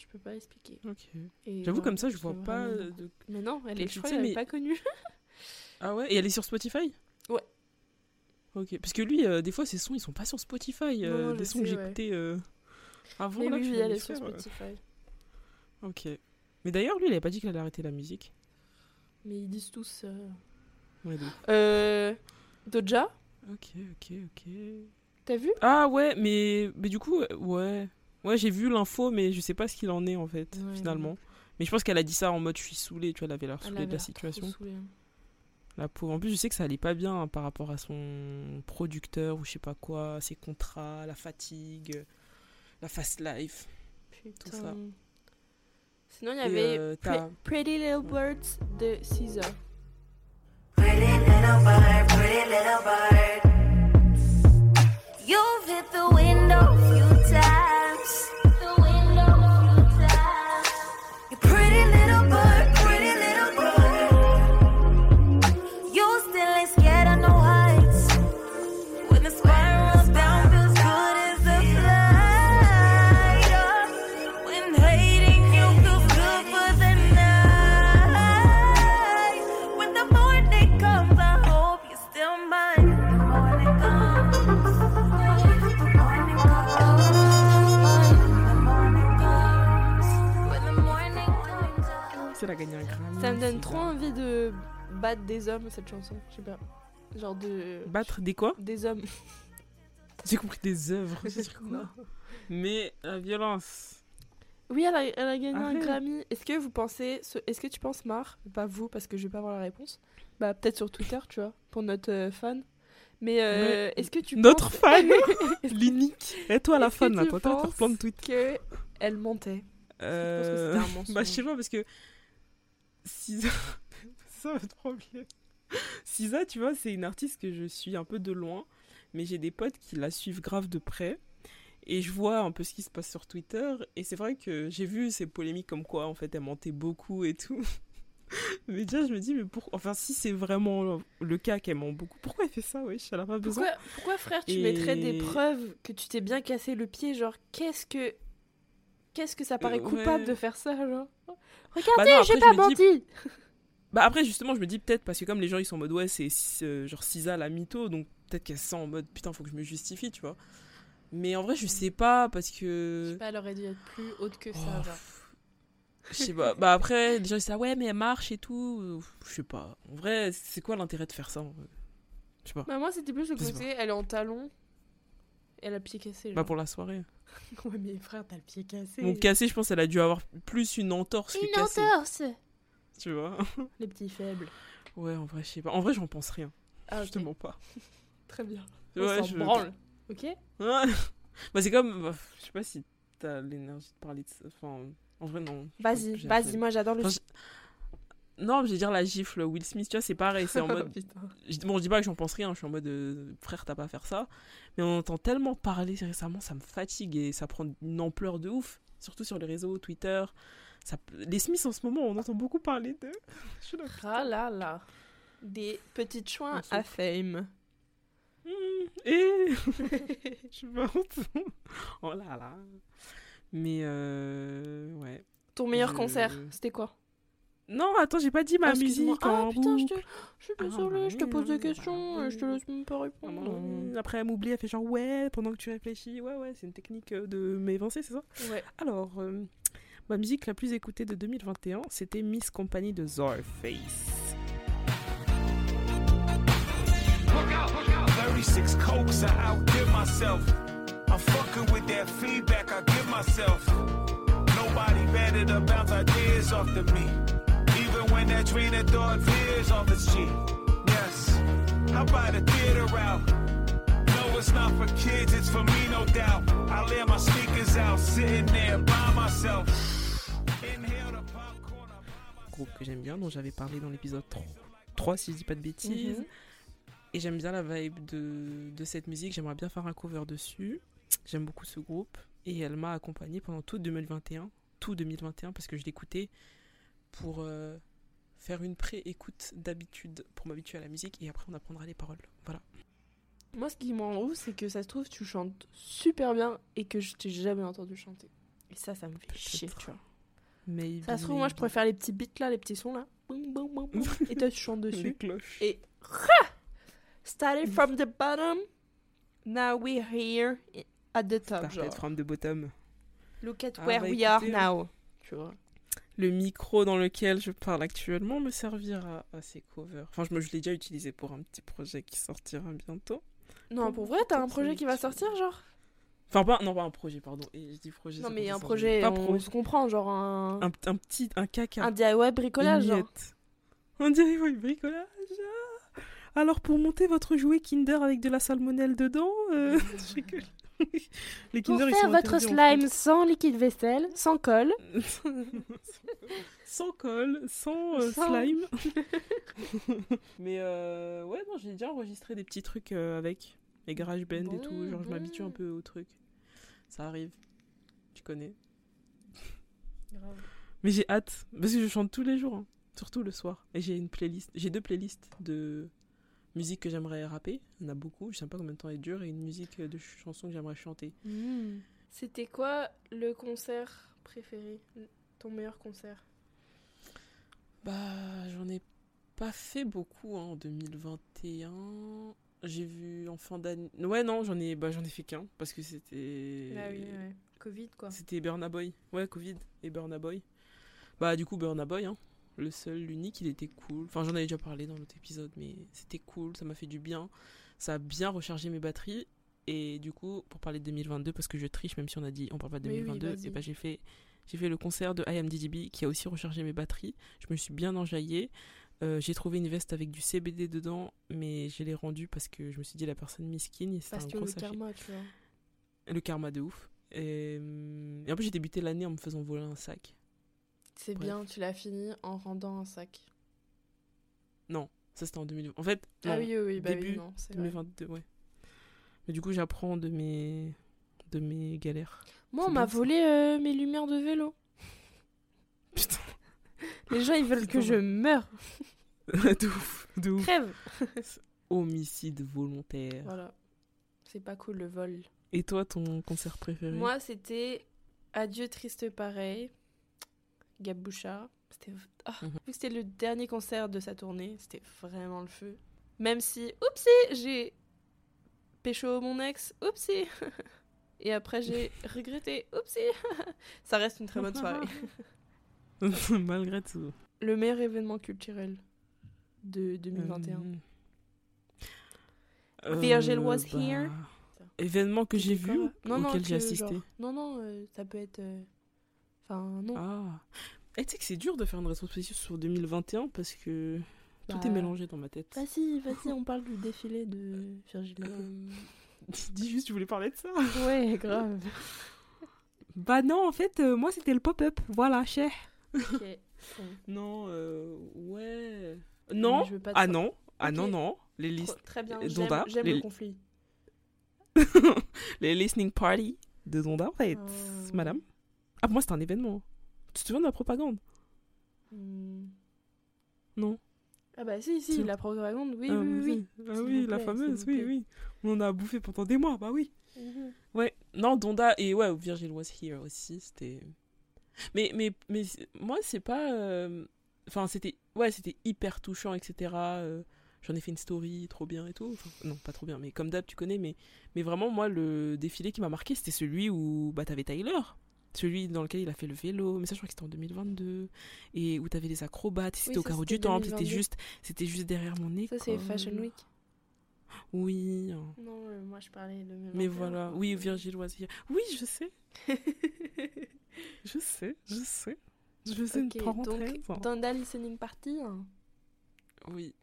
Je peux pas expliquer. Ok. Et J'avoue, comme ça, je vois pas vraiment euh, de. Mais non, elle est, je crois est mais- pas connue. Ah ouais Et elle est sur Spotify? Ouais. Ok. Parce que lui, euh, des fois, ses sons, ils sont pas sur Spotify. euh, Non, des sons que sais, j'écoutais euh, avant. Mais là, oui, elle est sur. Spotify. Ok. Mais d'ailleurs, lui, il avait pas dit qu'il allait arrêter la musique. Mais ils disent tous. euh, Ouais, donc. Euh. Doja, Ok, ok, ok. t'as vu? Ah ouais, mais, mais du coup, ouais. Ouais, j'ai vu l'info, mais je sais pas ce qu'il en est en fait, Ouais, finalement. Mais je pense qu'elle a dit ça en mode je suis saoulée, tu vois, elle avait l'air saoulée de la situation. saoulée, hein. La pauvre. En plus, je sais que ça allait pas bien hein, par rapport à son producteur ou je sais pas quoi, ses contrats, la fatigue, la fast life. Putain. ça. Sinon, il y avait euh, Pre- Pretty Little Birds de Caesar. Pretty little bird, pretty little bird. You've hit the window gagné un Grammy. Ça me donne trop ça. envie de battre des hommes, cette chanson. Je sais pas. Genre de. Battre des quoi? Des hommes. J'ai compris des œuvres. Non. mais la violence. Oui, elle a, elle a gagné un. Grammy. Est-ce que vous pensez. ce- Est-ce que tu penses, Mar Pas vous, parce que je vais pas avoir la réponse. Bah, peut-être sur Twitter, tu vois, pour notre euh, fan. Mais euh, Mais est-ce que tu Notre penses- fan que- L'unique Et toi, la que fan, là, toi, t'as penses plein de tweets. que elle mentait? Euh... c'était un mensonge. bah, je sais pas, parce que. Sisa. c'est ça votre problème. Sisa, tu vois, c'est une artiste que je suis un peu de loin. mais j'ai des potes qui la suivent grave de près. Et je vois un peu ce qui se passe sur Twitter. Et c'est vrai que j'ai vu ces polémiques comme quoi, en fait, elle mentait beaucoup et tout. mais déjà, je me dis, mais pourquoi. Enfin, si c'est vraiment le cas qu'elle ment beaucoup, pourquoi elle fait ça, wesh Elle a pas besoin? Pourquoi, pourquoi, frère, tu Et- mettrais des preuves que tu t'es bien cassé le pied Genre, qu'est-ce que. Qu'est-ce que ça paraît Euh, coupable ouais. de faire ça, genre? Regardez, non, j'ai pas je dis- menti Bah après justement je me dis peut-être parce que comme les gens ils sont en mode ouais c'est euh, genre Cisa la mytho donc peut-être qu'elle se sent en mode putain faut que je me justifie tu vois. Mais en vrai je sais pas parce Je que sais pas, elle aurait dû être plus haute que ça, Oh, genre. je sais pas. Bah après les gens ils disent ah ouais mais elle marche et tout. Je sais pas. En vrai c'est quoi l'intérêt de faire ça Je sais pas. Bah, moi, c'était plus le Je côté, elle est en talon, elle a pied cassé. Bah genre. pour la soirée. Ouais, mais frère, t'as le pied cassé. Mon cassé je pense elle a dû avoir plus une entorse que Une cassé. entorse Tu vois? Les petits faibles. Ouais en vrai je sais pas. En vrai j'en pense rien. Ah, Je te ok. mens pas. Très bien. Ouais, On s'en je- branle. Ok Ouais. bah c'est comme bah, je sais pas si t'as l'énergie de parler de ça. Enfin en vrai non. Vas-y, que vas-y, moi j'adore le. Enfin, Non, je vais dire la gifle Will Smith, tu vois, c'est pareil, c'est en Oh, mode. je- Bon, je dis pas que j'en pense rien, je suis en mode euh, frère, t'as pas à faire ça. Mais on entend tellement parler récemment, ça me fatigue et ça prend une ampleur de ouf, surtout sur les réseaux, Twitter. Ça... Les Smiths en ce moment, on entend beaucoup parler d'eux. Je suis là. Ah là là. Des petites chouins à fame. Hmm, Et. je honte. Oh là là. Mais euh. Ouais. Ton meilleur Je- concert, c'était quoi? Non, attends, j'ai pas dit ma Ah, musique. Ah en putain, je, te... je suis Ah, désolée, je te bah pose des questions bah et je te laisse même pas répondre. Mmh, Après, elle m'oublie, elle fait genre ouais, pendant que tu réfléchis. Ouais, ouais, c'est une technique euh, de m'évancer, c'est ça? Ouais. Alors, euh, ma musique la plus écoutée de 2021, c'était Miss Company de Zorface. 36 cokes, I outgive myself. I'm fucking with that feedback I give myself. Nobody better to bounce ideas off to me. Even when that train of thought veers off its cheek. Yes, how about a theater route? No, it's not for kids, it's for me, no doubt. I lay my sneakers out, sitting there by myself. Inhale the popcorn. Groupe que j'aime bien, dont j'avais parlé dans l'épisode 3, 3, si je dis pas de bêtises. Mhm. Et j'aime bien la vibe de, de cette musique, j'aimerais bien faire un cover dessus. J'aime beaucoup ce groupe. Et elle m'a accompagnée pendant tout 2021. Tout 2021, parce que je l'écoutais pour euh, faire une pré-écoute d'habitude, pour m'habituer à la musique. Et après, on apprendra les paroles. Voilà. Moi, ce qui m'en ouf, c'est que ça se trouve, tu chantes super bien et que je t'ai jamais entendu chanter. Et ça, ça me fait chier, tu vois. Maybe, Ça se trouve, moi, je préfère les petits beats là, les petits sons là. Et toi, tu chantes dessus. Et. Started from the bottom, now we're here at the top. Started from the bottom. Look at Ah, where bah, we are now. Tu vois. Le micro dans lequel je parle actuellement me servira à ces covers. Enfin, je, me- je l'ai déjà utilisé pour un petit projet qui sortira bientôt. Non, pour vrai, t'as un projet qui va sortir, genre? Enfin, pas, non, pas un projet, pardon. Et je dis projet. Non, mais un projet, Pas on se comprend, genre un. Un, un petit, un caca. Un DIY bricolage, genre. dirait oui, bricolage. ah. Alors pour monter votre jouet Kinder avec de la salmonelle dedans, euh, je rigole. Les Pour Kinder ils faire votre slime sans liquide vaisselle, sans colle. Sans colle, sans, euh, Sans- slime. Mais euh, ouais, non, j'ai déjà enregistré des petits trucs euh, avec les GarageBand et tout. Bon, Genre, je m'habitue un peu au truc. Ça arrive. Tu connais. Mais j'ai hâte. Parce que je chante tous les jours. hein. Surtout le soir. Et j'ai une playlist. J'ai deux playlists de musique que j'aimerais rapper. Il y en a beaucoup. Je sais pas combien de temps elle dure. Et une musique de ch- chansons que j'aimerais chanter. C'était quoi le concert préféré? Ton meilleur concert? Bah, j'en ai pas fait beaucoup hein, en 2021. J'ai vu en fin d'année. Ouais, non, j'en ai, bah, j'en ai fait qu'un. Parce que c'était. Ah oui, ouais. Covid, quoi. C'était Burna Boy. Ouais, Covid et Burna Boy. Bah, du coup, Burna Boy, hein. Le seul, l'unique, il était cool. Enfin, j'en avais déjà parlé dans l'autre épisode, mais c'était cool, ça m'a fait du bien. Ça a bien rechargé mes batteries. Et du coup, pour parler de 2022, parce que je triche, même si on a dit on parle pas de Oui, oui, 2022, vas-y. et bah, j'ai fait, j'ai fait le concert de IMDDB qui a aussi rechargé mes batteries. Je me suis bien enjaillée. Euh, j'ai trouvé une veste avec du CBD dedans, mais je l'ai rendue parce que je me suis dit la personne miskine, Parce un que gros le sachet. karma, tu vois. Le karma de ouf. Et, hum, et en plus, j'ai débuté l'année en me faisant voler un sac. C'est bien, tu l'as fini en rendant un sac. Non, ça c'était en 2020. En fait, Ah non, oui, oui, oui, bah oui, début non, c'est vrai. 2022, ouais. Mais du coup, j'apprends de mes, de mes galères. Moi, on m'a volé euh, mes lumières de vélo. Putain. Les gens, ils veulent que je meure. de ouf, de ouf. Crève. Homicide volontaire. Voilà. C'est pas cool le vol. Et toi, ton concert préféré? Moi, c'était Adieu triste pareil. Gab Bouchard. C'était ah, Mhm. vu que c'était le dernier concert de sa tournée, c'était vraiment le feu. Même si, oupsie, j'ai pécho mon ex, oupsie. Et après, j'ai regretté, oupsie. Ça reste une très bonne soirée. Malgré tout. Le meilleur événement culturel de 2021. Euh, Virgil was bah, here. Événement que j'ai vu non, auquel j'ai assisté. genre- non, non, euh, ça peut être. Euh, Enfin, non. Ah. Et tu sais que c'est dur de faire une rétrospective sur 2021 parce que tout Bah, est mélangé dans ma tête. Vas-y, vas-y, on parle du défilé de Virgil Abloh. Dis juste, tu voulais parler de ça? Ouais, grave. Bah non, en fait, euh, moi c'était le pop-up. Voilà, cher. Ok. Non, euh, ouais. Non. Je veux pas Ah non. Ah non, non. Les, listes, Très bien, Donda, j'aime les- le conflit. les listening party de Donda, en fait, Oh. madame. Ah, pour moi, c'était un événement. Tu te souviens de la propagande? Hmm. Non. Ah bah si, si, la propagande, oui, Ah, oui, oui. si. Ah oui, la plaît, fameuse, oui, oui. On en a bouffé pendant des mois, bah oui. Mhm. Ouais, non, Donda et ouais, Virgil was here aussi, c'était. Mais, mais, mais c'est- moi, c'est pas. euh, Enfin, c'était. Ouais, c'était hyper touchant, etc. euh, J'en ai fait une story trop bien et tout. Enfin, non, pas trop bien, mais comme d'hab, tu connais. Mais, mais vraiment, moi, le défilé qui m'a marqué, c'était celui où bah, t'avais Tyler. Celui dans lequel il a fait le vélo. Mais ça, je crois que c'était en 2022. Et où t'avais les acrobates. C'était au ça, carreau du temple. C'était 2022. juste, c'était juste derrière mon école. Ça, c'est Fashion Week. Oui. hein. Non, euh, moi, je parlais de Mais 21. voilà, oui, Virgil was here. Oui, je sais. je sais, je sais. Je faisais Ok, une parenthèse. hein. donc, Donda Listening Party. hein. Oui.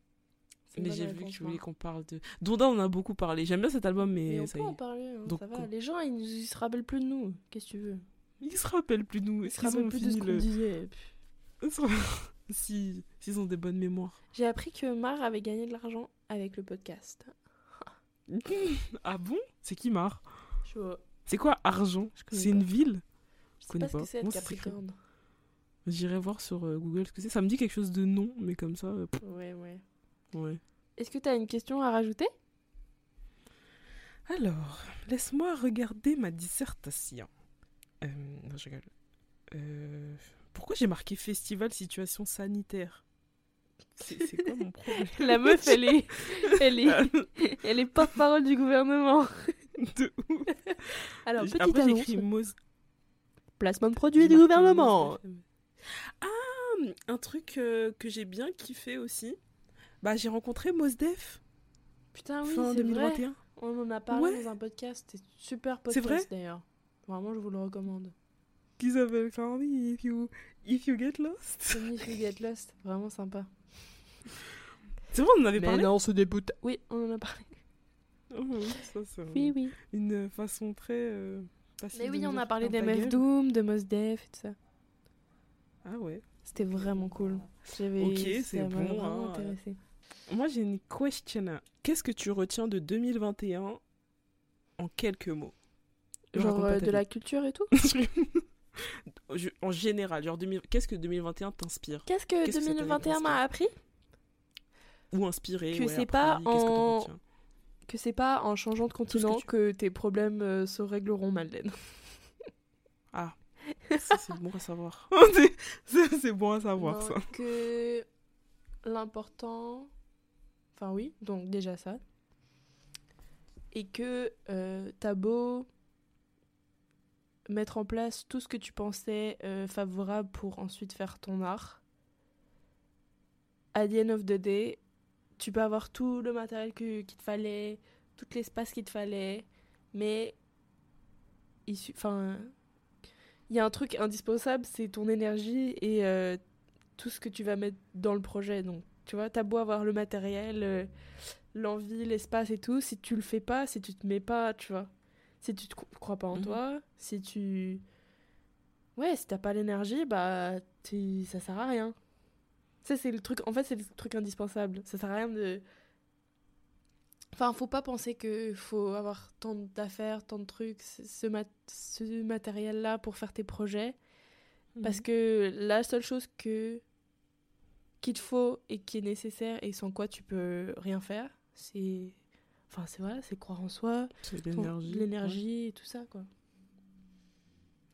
Mais j'ai vu que tu voulais Marc. qu'on parle de. Donda, on en a beaucoup parlé. J'aime bien cet album, mais, Mais on ça peut y en parler, hein, Donc, ça va. on- Les gens, ils, ils se rappellent plus de nous. Qu'est-ce que tu veux? Ils se rappellent plus de nous. Ils se rappellent plus de ce qu'on le. disait. si, s'ils ont des bonnes mémoires. J'ai appris que Mar avait gagné de l'argent avec le podcast. ah bon? C'est qui Mar? C'est quoi Argent? C'est une ville? Je sais connais pas ce que c'est Capricorne. J'irai voir sur euh, Google ce que c'est. Ça me dit quelque chose de non, mais comme ça. euh, pff, Ouais, ouais. ouais. Est-ce que tu as une question à rajouter? Alors, laisse-moi regarder ma dissertation. Euh, non, je rigole. Euh, pourquoi j'ai marqué festival situation sanitaire? C'est quoi mon problème? La meuf, elle est, elle est, elle est porte-parole du gouvernement. De ouf. Alors, petite Après, annonce. écrit Mos- Placement de produits du gouvernement. Ah, un truc euh, que j'ai bien kiffé aussi. Bah, j'ai rencontré Mosdef Putain, oui, fin c'est vrai. 2021. On en a parlé Ouais. dans un podcast. C'est super podcast d'ailleurs. Vraiment, je vous le recommande. Qui s'appelle Carly if you, if you get lost. Sony If You Get Lost, vraiment sympa. C'est vrai, on en avait Mais parlé non, c'est des bouts. Oui, on en a parlé. Oh, oui, ça, c'est Oui, oui. une façon très. euh, facile Mais de oui, on dire a parlé ferme ta gueule. Doom, de Mos Def et tout ça. Ah ouais. C'était vraiment cool. J'avais- Ok, ça c'est m'a bon, vraiment hein. intéressé. Moi, j'ai une question. Qu'est-ce que tu retiens de 2021 en quelques mots? Genre euh, de la culture et tout Je- en général, genre 2000 qu'est-ce que 2021 t'inspire? Qu'est-ce que Qu'est-ce que ça t'a 2021 m'a appris? Ou inspiré Que ouais, c'est pas t'en en- Que c'est pas en changeant de continent tu- que, tes problèmes euh, se régleront, Madeleine. Ah, c'est bon à savoir. C'est- bon à savoir Non, ça. Que l'important. Enfin, oui, donc déjà ça. Et que euh, t'as beau mettre en place tout ce que tu pensais euh, favorable pour ensuite faire ton art. À the end of the day, tu peux avoir tout le matériel qu'il te fallait, tout l'espace qu'il te fallait, mais il enfin, il y a un truc indispensable, c'est ton énergie et euh, tout ce que tu vas mettre dans le projet. Donc, tu vois, t'as beau avoir le matériel, euh, l'envie, l'espace et tout, si tu le fais pas, si tu te mets pas, tu vois, si tu te cro- crois pas en Mhm. toi, si tu. Ouais, si t'as pas l'énergie, bah, tu- ça sert à rien. Ça, c'est le truc. En fait, c'est le truc indispensable. Ça sert à rien de. Enfin, faut pas penser que faut avoir tant d'affaires, tant de trucs, ce, mat- ce matériel-là pour faire tes projets. Parce Mhm. que la seule chose que qu'il te faut et qui est nécessaire et sans quoi tu peux rien faire, c'est enfin c'est voilà, c'est croire en soi, C'est l'énergie. et tout ça quoi.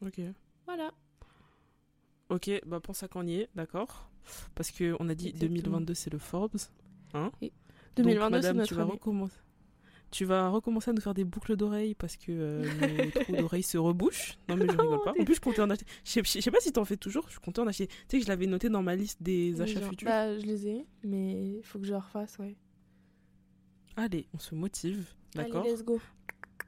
Ok. Voilà. Ok, bah pense à quand on y est, d'accord? Parce que on a dit Exactement. 2022 c'est le Forbes. Hein? Et Donc, 2022 c'est notre tu vas recommencer. Tu vas recommencer à nous faire des boucles d'oreilles parce que euh, nos trous d'oreilles se rebouchent. Non mais je rigole pas. En plus je comptais en acheter. Je sais- pas si t'en fais toujours. Je comptais en acheter. Tu sais que je l'avais noté dans ma liste des achats genre- futurs. Bah, je les ai, mais il faut que je refasse, ouais. Allez, on se motive, d'accord Allez, let's go.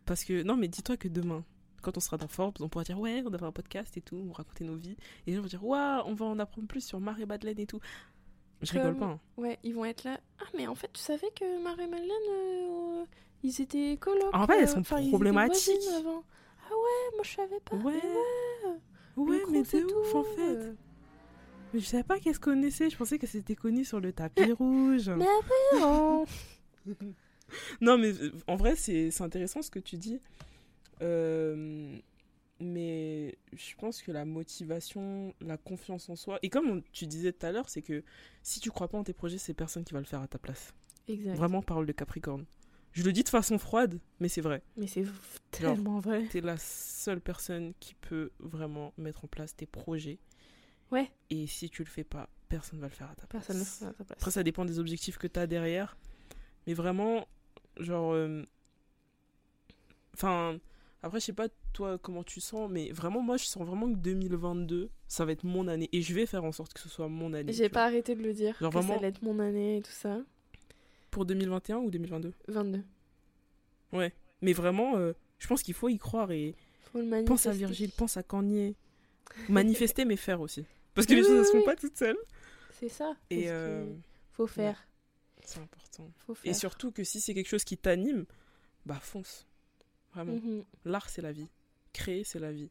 Parce que non mais dis-toi que demain, quand on sera dans Forbes, on pourra dire ouais, on a fait un podcast et tout, on va raconter nos vies. Et les gens vont dire waouh, on va en apprendre plus sur Marie Madeleine et tout. Je rigole pas. hein. Ouais, ils vont être là. Ah, mais en fait, tu savais que Marie Madeleine, euh, euh, ils étaient colocs. En fait, elles euh, sont étaient problématiques. avant. Ah ouais, moi je savais pas. Ouais. Mais ouais. Ouais, mais c'est ouf en fait. euh. Mais je savais pas qu'elle se connaissait. Je pensais que c'était connu sur le tapis rouge. Mais après, oh. Non, mais euh, en vrai, c'est intéressant ce que tu dis. Euh, mais je pense que la motivation, la confiance en soi, et comme on- tu disais tout à l'heure, c'est que si tu crois pas en tes projets, c'est personne qui va le faire à ta place. Exact. Vraiment, parole de Capricorne. Je le dis de façon froide, mais c'est vrai. Mais c'est Genre, tellement vrai. T'es la seule personne qui peut vraiment mettre en place tes projets. Ouais. Et si tu le fais pas, personne va le faire à ta place. Personne ne le fait à ta place. Après, ça dépend des objectifs que tu as derrière. Mais vraiment, genre. euh, Enfin. après, je sais pas toi comment tu sens, mais vraiment, moi, je sens vraiment que 2022, ça va être mon année. Et je vais faire en sorte que ce soit mon année. J'ai pas vois. arrêté de le dire. Genre que ça vraiment- allait être mon année et tout ça. Pour 2021 ou 2022 22. Ouais. Mais vraiment, euh, je pense qu'il faut y croire et. Faut le manifester. Pense à Virgile, pense à Kanye. Manifester, mais faire aussi. Parce que Oui, les choses, oui, elles se font oui. pas toutes seules. C'est ça. Et euh, faut faire. C'est important. Faut faire. Et surtout que si c'est quelque chose qui t'anime, bah fonce. Vraiment. Mhm. L'art, c'est la vie. Créer, c'est la vie.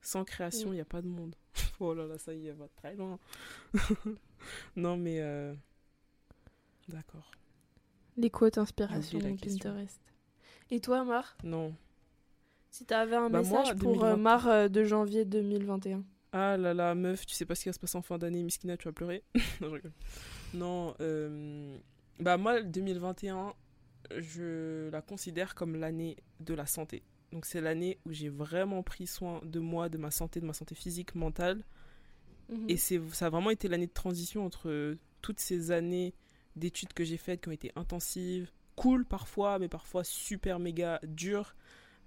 Sans création, il Mm. n'y a pas de monde. oh là là, ça y est, va très loin. non, mais. euh, D'accord. Les quotes inspiration. Pinterest. Et toi, Mar? Non. Si t'avais un Bah, moi, message pour euh, 2020. Mar euh, de janvier 2021. Ah là là, meuf, tu sais pas ce qui va se passer en fin d'année, Miskina, tu vas pleurer. non, je rigole. Non, euh, bah moi, 2021, je la considère comme l'année de la santé. Donc c'est l'année où j'ai vraiment pris soin de moi, de ma santé, de ma santé physique, mentale. Mhm. Et c'est, ça a vraiment été l'année de transition entre toutes ces années d'études que j'ai faites qui ont été intensives, cool parfois, mais parfois super méga dures.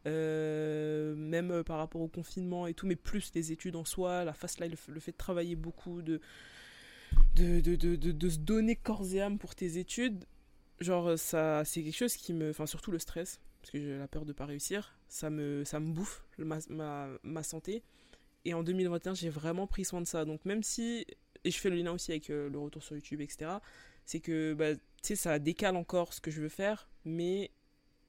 Euh, même euh, par rapport au confinement et tout, mais plus les études en soi, la fast life, le, fait de travailler beaucoup, de, de, de, de, de- se donner corps et âme pour tes études, genre ça c'est quelque chose qui me... Enfin surtout le stress, parce que j'ai la peur de pas réussir, ça me, ça me bouffe ma, ma, ma santé. Et en 2021, j'ai vraiment pris soin de ça. Donc même si, et je fais le lien aussi avec euh, le retour sur YouTube, etc., c'est que bah, tu sais, ça décale encore ce que je veux faire, mais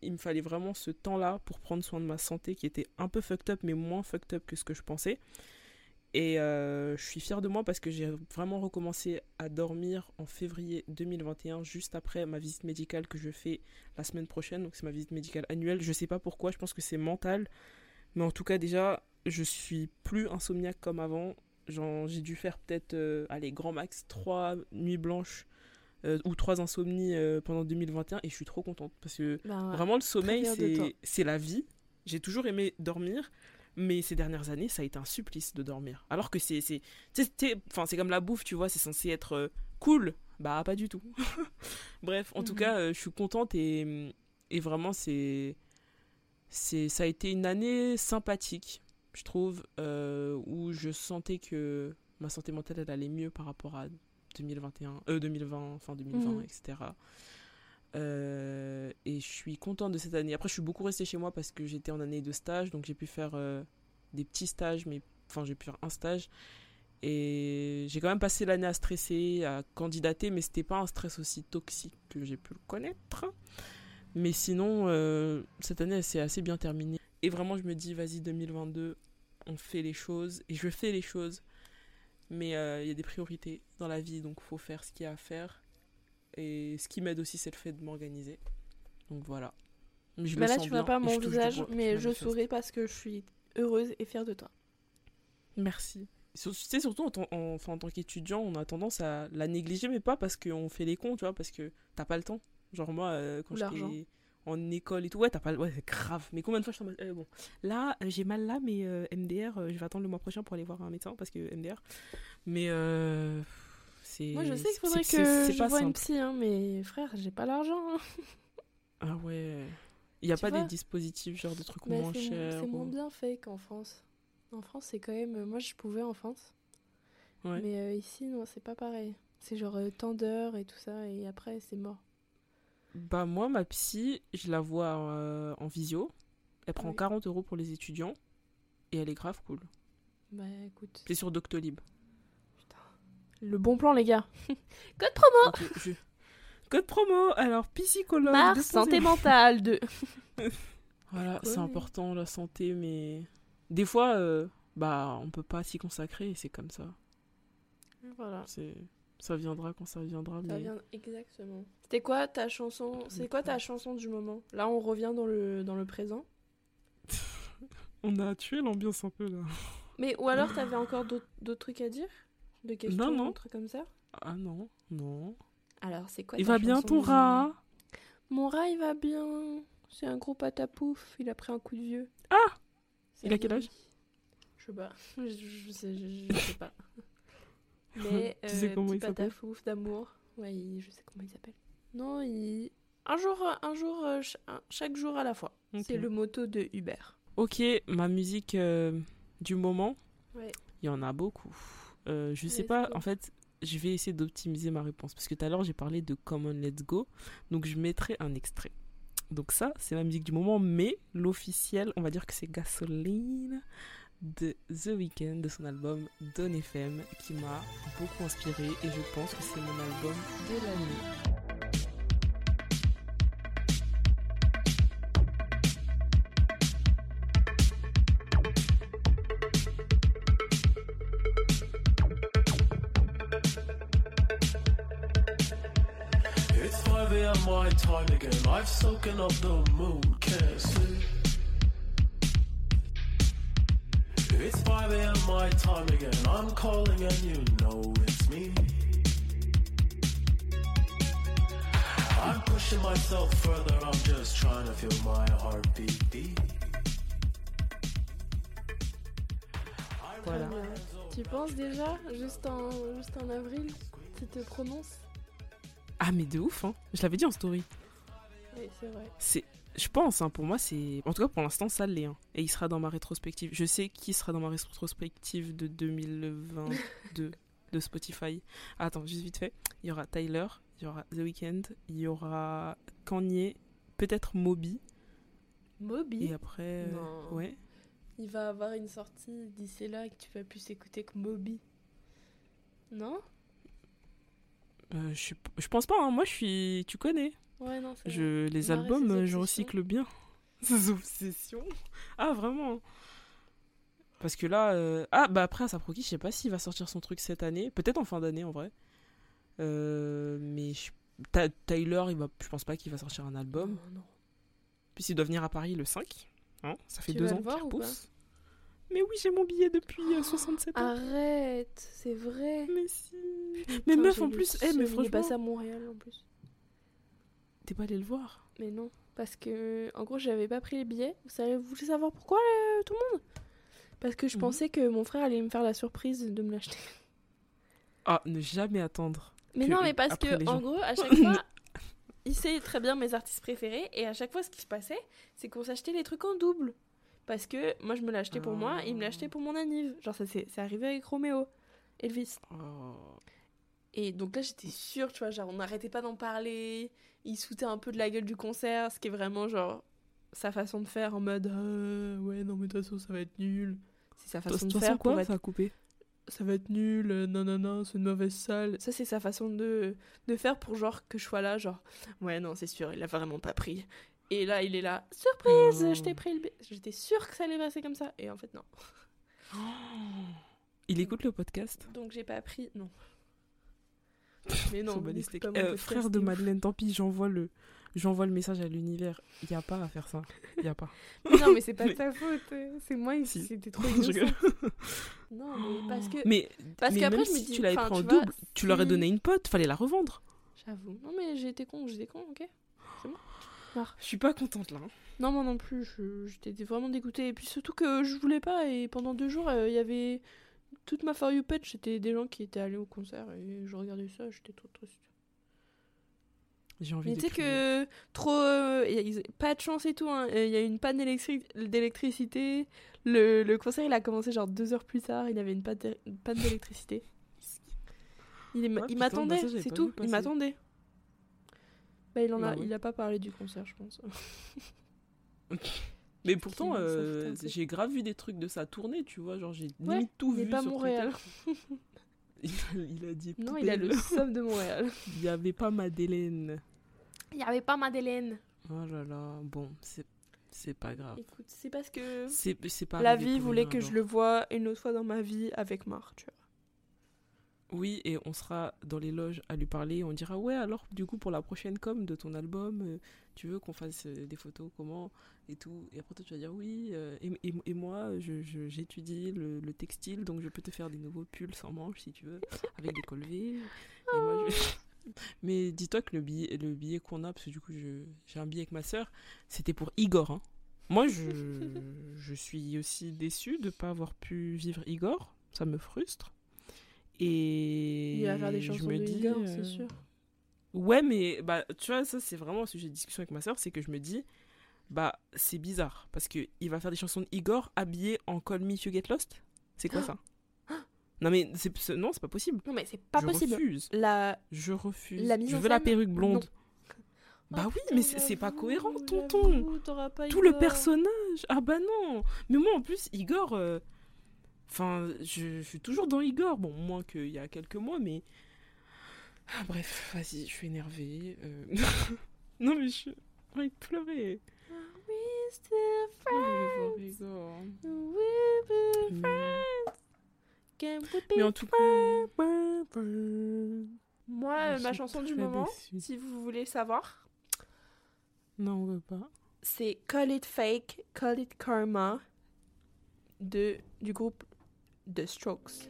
il me fallait vraiment ce temps-là pour prendre soin de ma santé qui était un peu fucked up, mais moins fucked up que ce que je pensais. Et euh, je suis fière de moi parce que j'ai vraiment recommencé à dormir en février 2021, juste après ma visite médicale que je fais la semaine prochaine. Donc c'est ma visite médicale annuelle. Je sais pas pourquoi, je pense que c'est mental. Mais en tout cas, déjà, je suis plus insomniaque comme avant. J'ai dû faire peut-être, euh, allez, grand max, trois nuits blanches euh, ou trois insomnies pendant 2021 et je suis trop contente parce que Ben ouais. vraiment le sommeil c'est la vie. J'ai toujours aimé dormir, mais ces dernières années ça a été un supplice de dormir. Alors que c'est comme la bouffe, tu vois, c'est censé être euh, cool. Bah pas du tout. Bref, en tout cas, euh, je suis contente et et vraiment c'est ça a été une année sympathique, je trouve, euh, où je sentais que ma santé mentale elle allait mieux par rapport à 2021, euh, 2020, fin 2020, Mhm. etc. Euh, et je suis contente de cette année. Après, je suis beaucoup restée chez moi parce que j'étais en année de stage, donc j'ai pu faire euh, des petits stages, mais enfin, j'ai pu faire un stage. Et j'ai quand même passé l'année à stresser, à candidater, mais c'était pas un stress aussi toxique que j'ai pu le connaître. Mais sinon, euh, cette année, elle s'est assez bien terminée. Et vraiment, je me dis, vas-y, 2022, on fait les choses. Et je fais les choses. Mais il y a des priorités dans la vie, donc faut faire ce qu'il y a à faire. Et ce qui m'aide aussi, c'est le fait de m'organiser. Donc voilà. Mais je me là, tu vois pas mon visage, bois, mais je souris parce que je suis heureuse et fière de toi. Merci. Tu sais, surtout en, enfin, en tant qu'étudiant, on a tendance à la négliger, mais pas parce qu'on fait les cons, tu vois, parce que t'as pas le temps. Genre moi, euh, quand j'étais en école et tout, ouais, t'as pas le... Ouais, c'est grave. Mais combien de fois je suis en mode, euh, bon, là, euh, j'ai mal là, mais euh, MDR, euh, je vais attendre le mois prochain pour aller voir un médecin, parce que MDR. Mais. Moi, je sais qu'il faudrait que je vois une psy, hein, mais frère, j'ai pas l'argent. hein. Ah ouais... Il y a Tu pas des dispositifs, genre de trucs Mais moins chers c'est moins bien fait qu'en France. En France, c'est quand même. Moi, je pouvais en France. Ouais. Mais euh, ici, non, c'est pas pareil. C'est genre euh, tant d'heures et tout ça, et après, c'est mort. Bah moi, ma psy, je la vois euh, en visio. Elle prend Oui. 40 euros pour les étudiants. Et elle est grave cool. Bah écoute. C'est sur Doctolib. Le bon plan, les gars. Code promo je- Code promo Alors, psychologue. Mars, 2.0. santé mentale 2. Voilà, c'est important la santé, mais des fois, euh, bah, on peut pas s'y consacrer et c'est comme ça. Voilà. C'est, ça viendra quand ça viendra. Ça mais... vient exactement. C'était quoi ta chanson C'est quoi ta chanson du moment? Là, on revient dans le dans le présent. On a tué l'ambiance un peu là. Mais ou alors t'avais encore d'autres d'autres trucs à dire? De questions, Non, non. comme ça Ah non, non. Alors, c'est quoi Il ta va bien ton rat Mon rat, il va bien. C'est un gros patapouf. Il a pris un coup de vieux. Ah C'est Il a quel âge Je sais pas. Je, je sais, je, je sais pas. Mais Tu sais euh, comment petit il s'appelle patapouf d'amour. Ouais, il- je sais comment il s'appelle. Non, il un jour, un jour, euh, ch- un- chaque jour à la fois. C'est le motto de Hubert. Ok, ma musique euh, du moment, Ouais. il y en a beaucoup. Euh, je sais Let's pas, go. en fait, je vais essayer d'optimiser ma réponse parce que tout à l'heure j'ai parlé de Common Let's Go, donc je mettrai un extrait. Donc ça, c'est ma musique du moment, mais l'officiel, on va dire que c'est Gasoline de The Weeknd, de son album Don FM, qui m'a beaucoup inspiré et je pense que c'est mon album de l'année. Time again. I've soaking up the moon, can't sleep. It's 5 a.m. my time again. I'm calling and you know it's me. I'm pushing myself further. I'm just trying to feel my heartbeat beat. Voilà. Tu penses déjà, juste en, juste en avril, tu te prononces Ah mais de ouf, hein. Je l'avais dit en story. Oui, c'est vrai. C'est, je pense, hein, pour moi, c'est. En tout cas, pour l'instant, ça l'est. hein. Et il sera dans ma rétrospective. Je sais qui sera dans ma rétrospective de 2022 de Spotify. Ah, attends, juste vite fait. Il y aura Tyler, il y aura The Weeknd, il y aura Kanye, peut-être Moby. Moby? Et après. euh, Non. ouais. Il va avoir une sortie d'ici là que tu vas plus écouter que Moby. Non? Euh, je, pense pas, hein. moi je suis. Tu connais. Ouais, non, c'est Je, les albums, euh, je recycle bien. Ses obsessions Ah, vraiment Parce que là. euh, Ah, bah après, Asaproki, je sais pas s'il va sortir son truc cette année. Peut-être en fin d'année, en vrai. Euh, mais je- Ta- Tyler, il va... je pense pas qu'il va sortir un album. Non, non. Puis il doit venir à Paris le 5. Hein ça fait Tu deux ans qu'il repousse. Mais oui, j'ai mon billet depuis euh, 67 ans. Arrête, c'est vrai. Mais si. Putain, Mais meuf, en plus, eh, mais Il est franchement. passé à Montréal en plus. T'es pas allé le voir Mais non, parce que en gros, j'avais pas pris les billets. Vous savez, vous voulez savoir pourquoi euh, tout le monde? Parce que je Mhm. pensais que mon frère allait me faire la surprise de me l'acheter. Ah, ne jamais attendre. Mais non, mais parce que en gros, à chaque fois, il sait très bien mes artistes préférés et à chaque fois, ce qui se passait, c'est qu'on s'achetait les trucs en double. Parce que moi, je me l'achetais pour moi, et il me l'achetait pour mon anniv. Genre, ça c'est arrivé avec Roméo, Elvis. Oh. Et donc là, j'étais sûre, tu vois, genre, on n'arrêtait pas d'en parler. Il se foutait un peu de la gueule du concert, ce qui est vraiment, genre, sa façon de faire en mode Ah, ouais, non, mais de toute façon, ça va être nul. C'est sa façon de faire quoi pour être Ça a coupé? ça va être nul, euh, non, non, non, c'est une mauvaise salle. Ça, c'est sa façon de, de faire pour genre que je sois là, genre, ouais, non, c'est sûr, il a vraiment pas pris. Et là, il est là, surprise, Non. je t'ai pris le. J'étais sûre que ça allait passer comme ça. Et en fait, non. Il écoute le podcast Donc, j'ai pas pris, non. Mais non, pas mon Euh, podcast, frère de. Madeleine, tant pis, j'envoie le, j'envoie le message à l'univers. Il y a pas à faire ça. Il y a pas. Mais non, mais c'est pas de Mais- ta faute. C'est moi, Si. c'était trop innocent. Non, mais parce que. Mais, parce qu'après, je me si dis. tu l'avais pris en vois, double, tu si- donné à une pote, fallait la revendre. J'avoue. Non, mais été con, j'étais con, ok C'est bon Je suis pas contente là. hein. Non, moi non plus, j'étais vraiment dégoûtée. Et puis surtout que je voulais pas, et pendant deux jours, euh, il y avait. Toute ma For You page, c'était des gens qui étaient allés au concert, et je regardais ça, j'étais trop triste. J'ai envie Mais de tu sais que trop. euh, y a- pas de chance et tout, hein. Il y a une panne électri- d'électricité. Le, le concert, il a commencé genre deux heures plus tard, il avait une panne d'électricité. Il, m'attendait, bah j'avais c'est tout, il m'attendait. Bah, il en a, Bah il a pas parlé du concert, je pense. Mais pourtant, euh, j'ai grave vu des trucs de ça tourner, tu vois. Genre, j'ai Ouais, tout il vu. pas à sur Montréal. Il, a, il a dit. Non, il a le somme de Montréal. Il y avait pas Madeleine. Il y avait pas Madeleine. Oh là là, bon, c'est c'est pas grave. Écoute, c'est parce que C'est pas la vie voulait rien, que je le voie une autre fois dans ma vie avec Marc, tu vois. Oui, et on sera dans les loges à lui parler. On dira ouais, alors du coup pour la prochaine com de ton album, euh, tu veux qu'on fasse euh, des photos comment et tout. Et après toi tu vas dire oui. euh, et, moi je- je- j'étudie le, le textile, donc je peux te faire des nouveaux pulls sans manches si tu veux, avec des je- Mais dis-toi que le billet, le billet qu'on a, parce que du coup j'ai un billet avec ma soeur, c'était pour Igor. hein. Moi je, je suis aussi déçue de ne pas avoir pu vivre Igor. Ça me frustre. Et Il va faire des je chansons me de dis, Igor, euh, c'est sûr. Ouais, mais bah, tu vois, ça c'est vraiment un sujet de discussion avec ma soeur, c'est que je me dis, bah c'est bizarre, parce que il va faire des chansons de Igor habillé en Call Me If You Get Lost C'est quoi ça? Non mais c'est c'est- non, c'est pas possible. Non mais c'est pas Je possible. refuse. La Je refuse. La je veux la perruque blonde. non. Bah Oh, oui, mais c'est pas cohérent, tonton. Tout le personnage. Ah bah non. Mais moi en plus, Igor. euh, Enfin, je, je suis toujours dans Igor. Bon, moins qu'il y a quelques mois, mais. Ah, bref, vas-y, je suis énervée. euh. non, mais je. J'ai envie de pleurer. Oh, Mais- en tout cas. Moi, Je euh, ma suis chanson du moment, déçue. si vous voulez savoir, Non, on veut pas. c'est Call It Fake, Call It Karma de, du groupe The Strokes.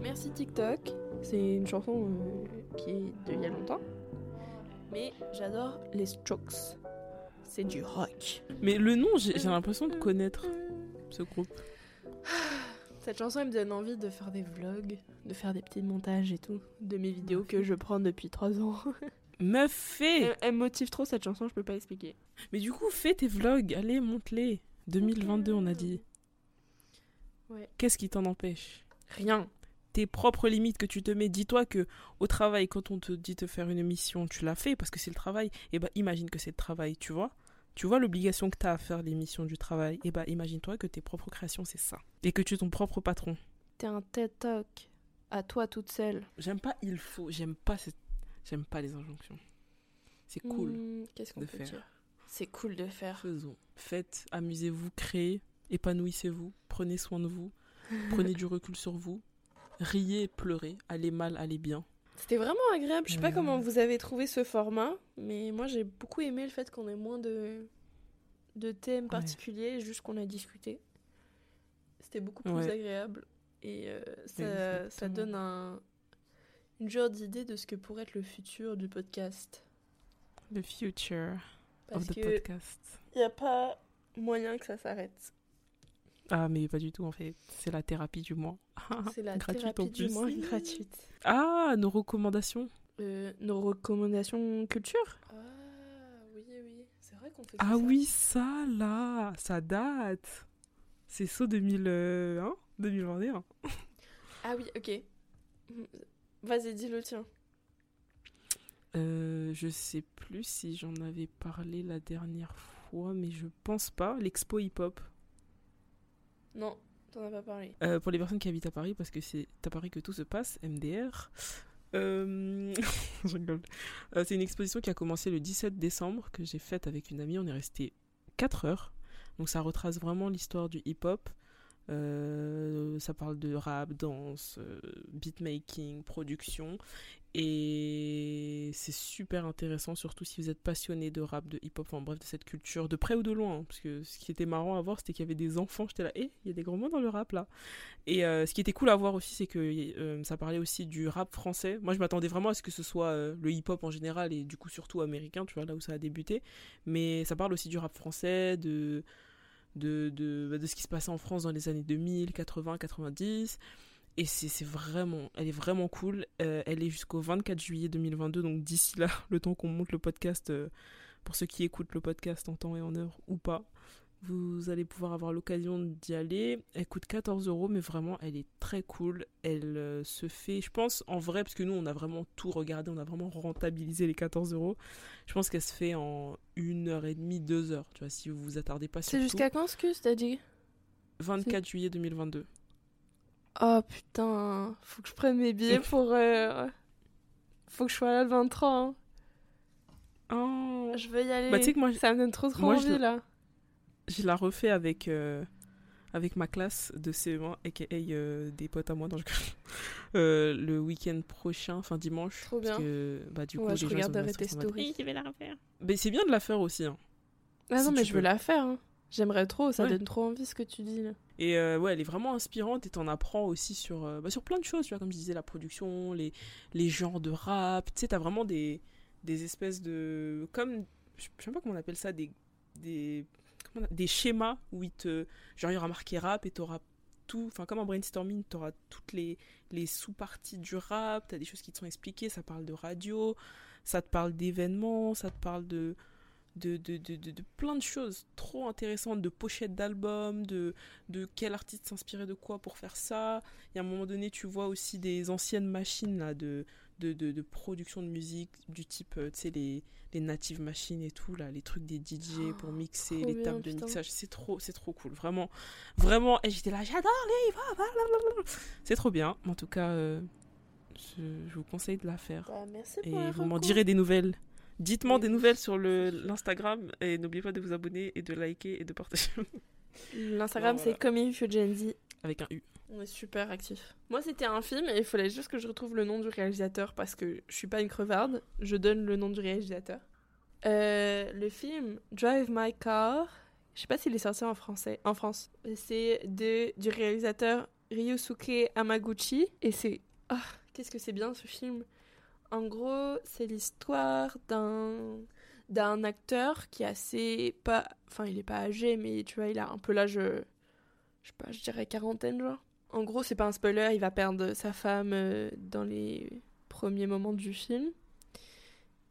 Merci TikTok. C'est une chanson euh, qui est d'il y a longtemps. Mais j'adore les Strokes. C'est du rock. Mais le nom, j'ai l'impression de connaître ce groupe. Cette chanson, elle me donne envie de faire des vlogs, de faire des petits montages et tout, de mes vidéos que je prends depuis 3 ans. Meuf, fais Elle, motive trop cette chanson, je peux pas expliquer. Mais du coup, fais tes vlogs. Allez, monte-les. 2022, on a dit. Ouais. Qu'est-ce qui t'en empêche? Rien. Tes propres limites que tu te mets. Dis-toi que au travail, quand on te dit de faire une émission, tu l'as fait parce que c'est le travail. Et bah, imagine que c'est le travail, tu vois. Tu vois l'obligation que tu as à faire l'émission du travail. Et bah, imagine-toi que tes propres créations, c'est ça. Et que tu es ton propre patron. T'es un TED Talk à toi toute seule. J'aime pas il faut. J'aime pas cette... J'aime pas les injonctions. C'est cool. Hmm, Qu'est-ce qu'on de peut faire. dire? C'est cool de faire. Faisons. Faites, amusez-vous, créez, épanouissez-vous, prenez soin de vous, prenez du recul sur vous, riez, pleurez, allez mal, allez bien. C'était vraiment agréable. Je sais pas Ouais. comment vous avez trouvé ce format, mais moi j'ai beaucoup aimé le fait qu'on ait moins de, de thèmes particuliers, juste qu'on a discuté. C'était beaucoup plus Ouais. agréable et euh, ça, ça Exactement. donne un, une genre d'idée de ce que pourrait être le futur du podcast. The future Parce of the podcast. il n'y a pas moyen que ça s'arrête. Ah, mais pas du tout en fait. C'est la thérapie du mois. C'est la Gratuite thérapie en du plus. mois gratuite. Ah, nos recommandations. Euh, nos recommandations culture vrai qu'on fait Ah oui, ça là, ça date. C'est saut 2001, 2021. Ah oui, ok. Vas-y, dis le tien. Euh, je sais plus si j'en avais parlé la dernière fois, mais je pense pas. L'expo hip-hop. Non, t'en as pas parlé. Euh, pour les personnes qui habitent à Paris, parce que c'est à Paris que tout se passe, MDR. Euh. Euh, c'est une exposition qui a commencé le 17 décembre, que j'ai faite avec une amie. On est resté 4 heures. Donc ça retrace vraiment l'histoire du hip-hop. Euh, ça parle de rap, danse, euh, beatmaking, production. Et c'est super intéressant, surtout si vous êtes passionné de rap, de hip-hop, enfin bref, de cette culture, de près ou de loin. hein, parce que ce qui était marrant à voir, c'était qu'il y avait des enfants. J'étais là, hé, il y a des grands mots dans le rap là. Et euh, ce qui était cool à voir aussi, c'est que ça parlait aussi du rap français. Moi, je m'attendais vraiment à ce que ce soit le hip-hop en général et du coup surtout américain, tu vois, là où ça a débuté. Mais ça parle aussi du rap français, de de, de, bah, de ce qui se passait en France dans les années 2000, 80, 90. Et c'est c'est vraiment, elle est vraiment cool. Euh, elle est jusqu'au 24 juillet 2022, donc d'ici là, le temps qu'on monte le podcast, euh, pour ceux qui écoutent le podcast en temps et en heure ou pas, vous allez pouvoir avoir l'occasion d'y aller. Elle coûte 14 euros, mais vraiment, elle est très cool. Elle euh, se fait, je pense, en vrai, parce que nous, on a vraiment tout regardé, on a vraiment rentabilisé les 14 euros. Je pense qu'elle se fait en une heure et demie, deux heures, tu vois, si vous vous attardez pas sur C'est jusqu'à quand ce que t'as dit? 24 juillet 2022. Oh putain, faut que je prenne mes billets pour. euh, Faut que je sois là le 23. hein. Oh. Je veux y aller. Bah, moi, Ça me donne trop trop moi, envie là. Je la refais avec, euh, avec ma classe de CE1, aka euh, des potes à moi, dans le, euh, le week-end prochain, enfin dimanche. Trop parce bien. que, bah, du coup, Ouais, je regarderai tes stories. Je vais la refaire. Mais c'est bien de la faire aussi. hein. Ah Si non, mais je veux la faire. hein. J'aimerais trop, ça Ouais. donne trop envie ce que tu dis là. Et euh, ouais, elle est vraiment inspirante et t'en apprends aussi sur, euh, bah, sur plein de choses, tu vois, comme je disais, la production, les, les genres de rap. Tu sais, t'as vraiment des, des espèces de. Comme. Je je sais pas comment on appelle ça, des. des a- des schémas où il te. Genre, il y aura marqué rap et t'auras tout. Enfin, comme en brainstorming, t'auras toutes les, les sous-parties du rap, t'as des choses qui te sont expliquées, ça parle de radio, ça te parle d'événements, ça te parle de. De, de, de, de, plein de choses trop intéressantes, de pochettes d'albums, de, de quel artiste s'inspirait de quoi pour faire ça. Et à un moment donné, tu vois aussi des anciennes machines là, de, de, de, de production de musique, du type, euh, tu sais, les, les native machines et tout, là, les trucs des DJ pour mixer, les bien, tables de mixage. C'est trop, c'est trop cool. Vraiment, vraiment. Et j'étais là, j'adore les blablabla. C'est trop bien. En tout cas, euh, je, je vous conseille de la faire. Bah, merci et pour vous m'en direz des nouvelles. Dites-moi des nouvelles sur l'Instagram et n'oubliez pas de vous abonner et de liker et de partager. L'Instagram Voilà. c'est Gen Z. Avec un U. On est super actifs. Moi, c'était un film et il fallait juste que je retrouve le nom du réalisateur parce que je suis pas une crevarde. Je donne le nom du réalisateur. Euh, le film Drive My Car, je sais pas s'il est sorti en français, en France. C'est de du réalisateur Ryosuke Hamaguchi et c'est ah qu'est-ce que c'est bien ce film. En gros, c'est l'histoire d'un d'un acteur qui est assez pas enfin il est pas âgé mais tu vois il a un peu l'âge euh, je sais pas je dirais quarantaine genre. En gros c'est pas un spoiler il va perdre sa femme euh, dans les premiers moments du film.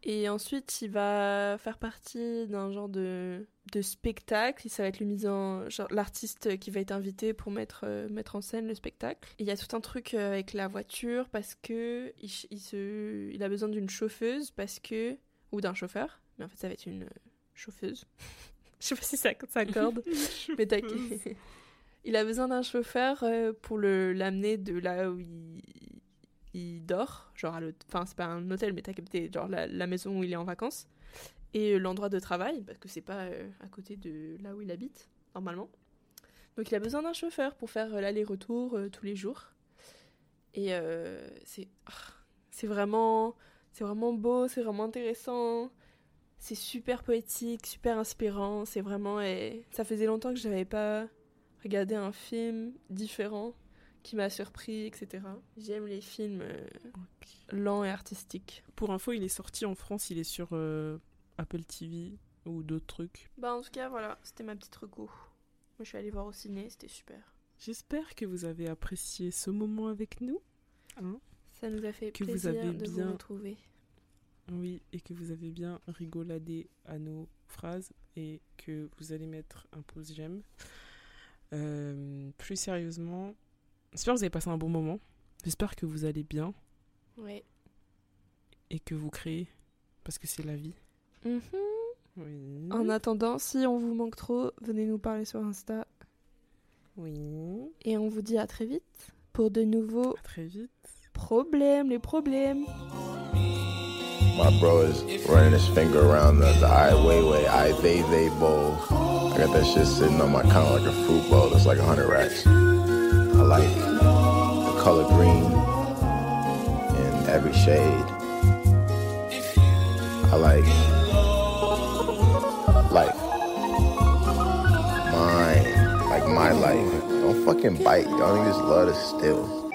Et ensuite il va faire partie d'un genre de de spectacle. Ça va être le mise en genre l'artiste qui va être invité pour mettre euh, mettre en scène le spectacle. Et il y a tout un truc euh, avec la voiture parce que il, se il a besoin d'une chauffeuse parce que ou d'un chauffeur. Mais en fait ça va être une chauffeuse. Je sais pas si ça s'accorde mais t'inquiète il a besoin d'un chauffeur euh, pour le l'amener de là où il, dort genre à l'hôte- enfin c'est pas un hôtel mais t'as capté genre la, maison où il est en vacances. Et euh, l'endroit de travail parce que c'est pas euh, à côté de là où il habite normalement. Donc il a besoin d'un chauffeur pour faire l'aller-retour tous les jours. Et c'est ah, c'est vraiment c'est vraiment beau c'est vraiment intéressant. C'est super poétique super inspirant. C'est vraiment ça faisait longtemps que j'avais pas regardé un film différent qui m'a surpris etc j'aime les films euh, lents et artistiques. Pour info, il est sorti en France, il est sur euh, Apple TV ou d'autres trucs. bah en tout cas voilà c'était ma petite reco. Moi je suis allée voir au ciné c'était super. J'espère que vous avez apprécié ce moment avec nous. Hein ça nous a fait Que vous plaisir avez de bien- vous retrouver. Oui, et que vous avez bien rigoladé à nos phrase et que vous allez mettre un pouce j'aime. Euh, plus sérieusement, j'espère que vous avez passé un bon moment. J'espère que vous allez bien Ouais. et que vous créez parce que c'est la vie. Mhm. Oui. En attendant, si on vous manque trop, venez nous parler sur Insta. Oui. Et on vous dit à très vite pour de nouveaux très vite. problèmes, les problèmes. My bro is running his finger around the, the I Weiwei, I they they bowl. Got that shit sitting on my counter like a fruit bowl. It's like a hundred racks. I like the color green in every shade. I like life. Mine, like my life. Don't fucking bite. Y'all niggas love to steal.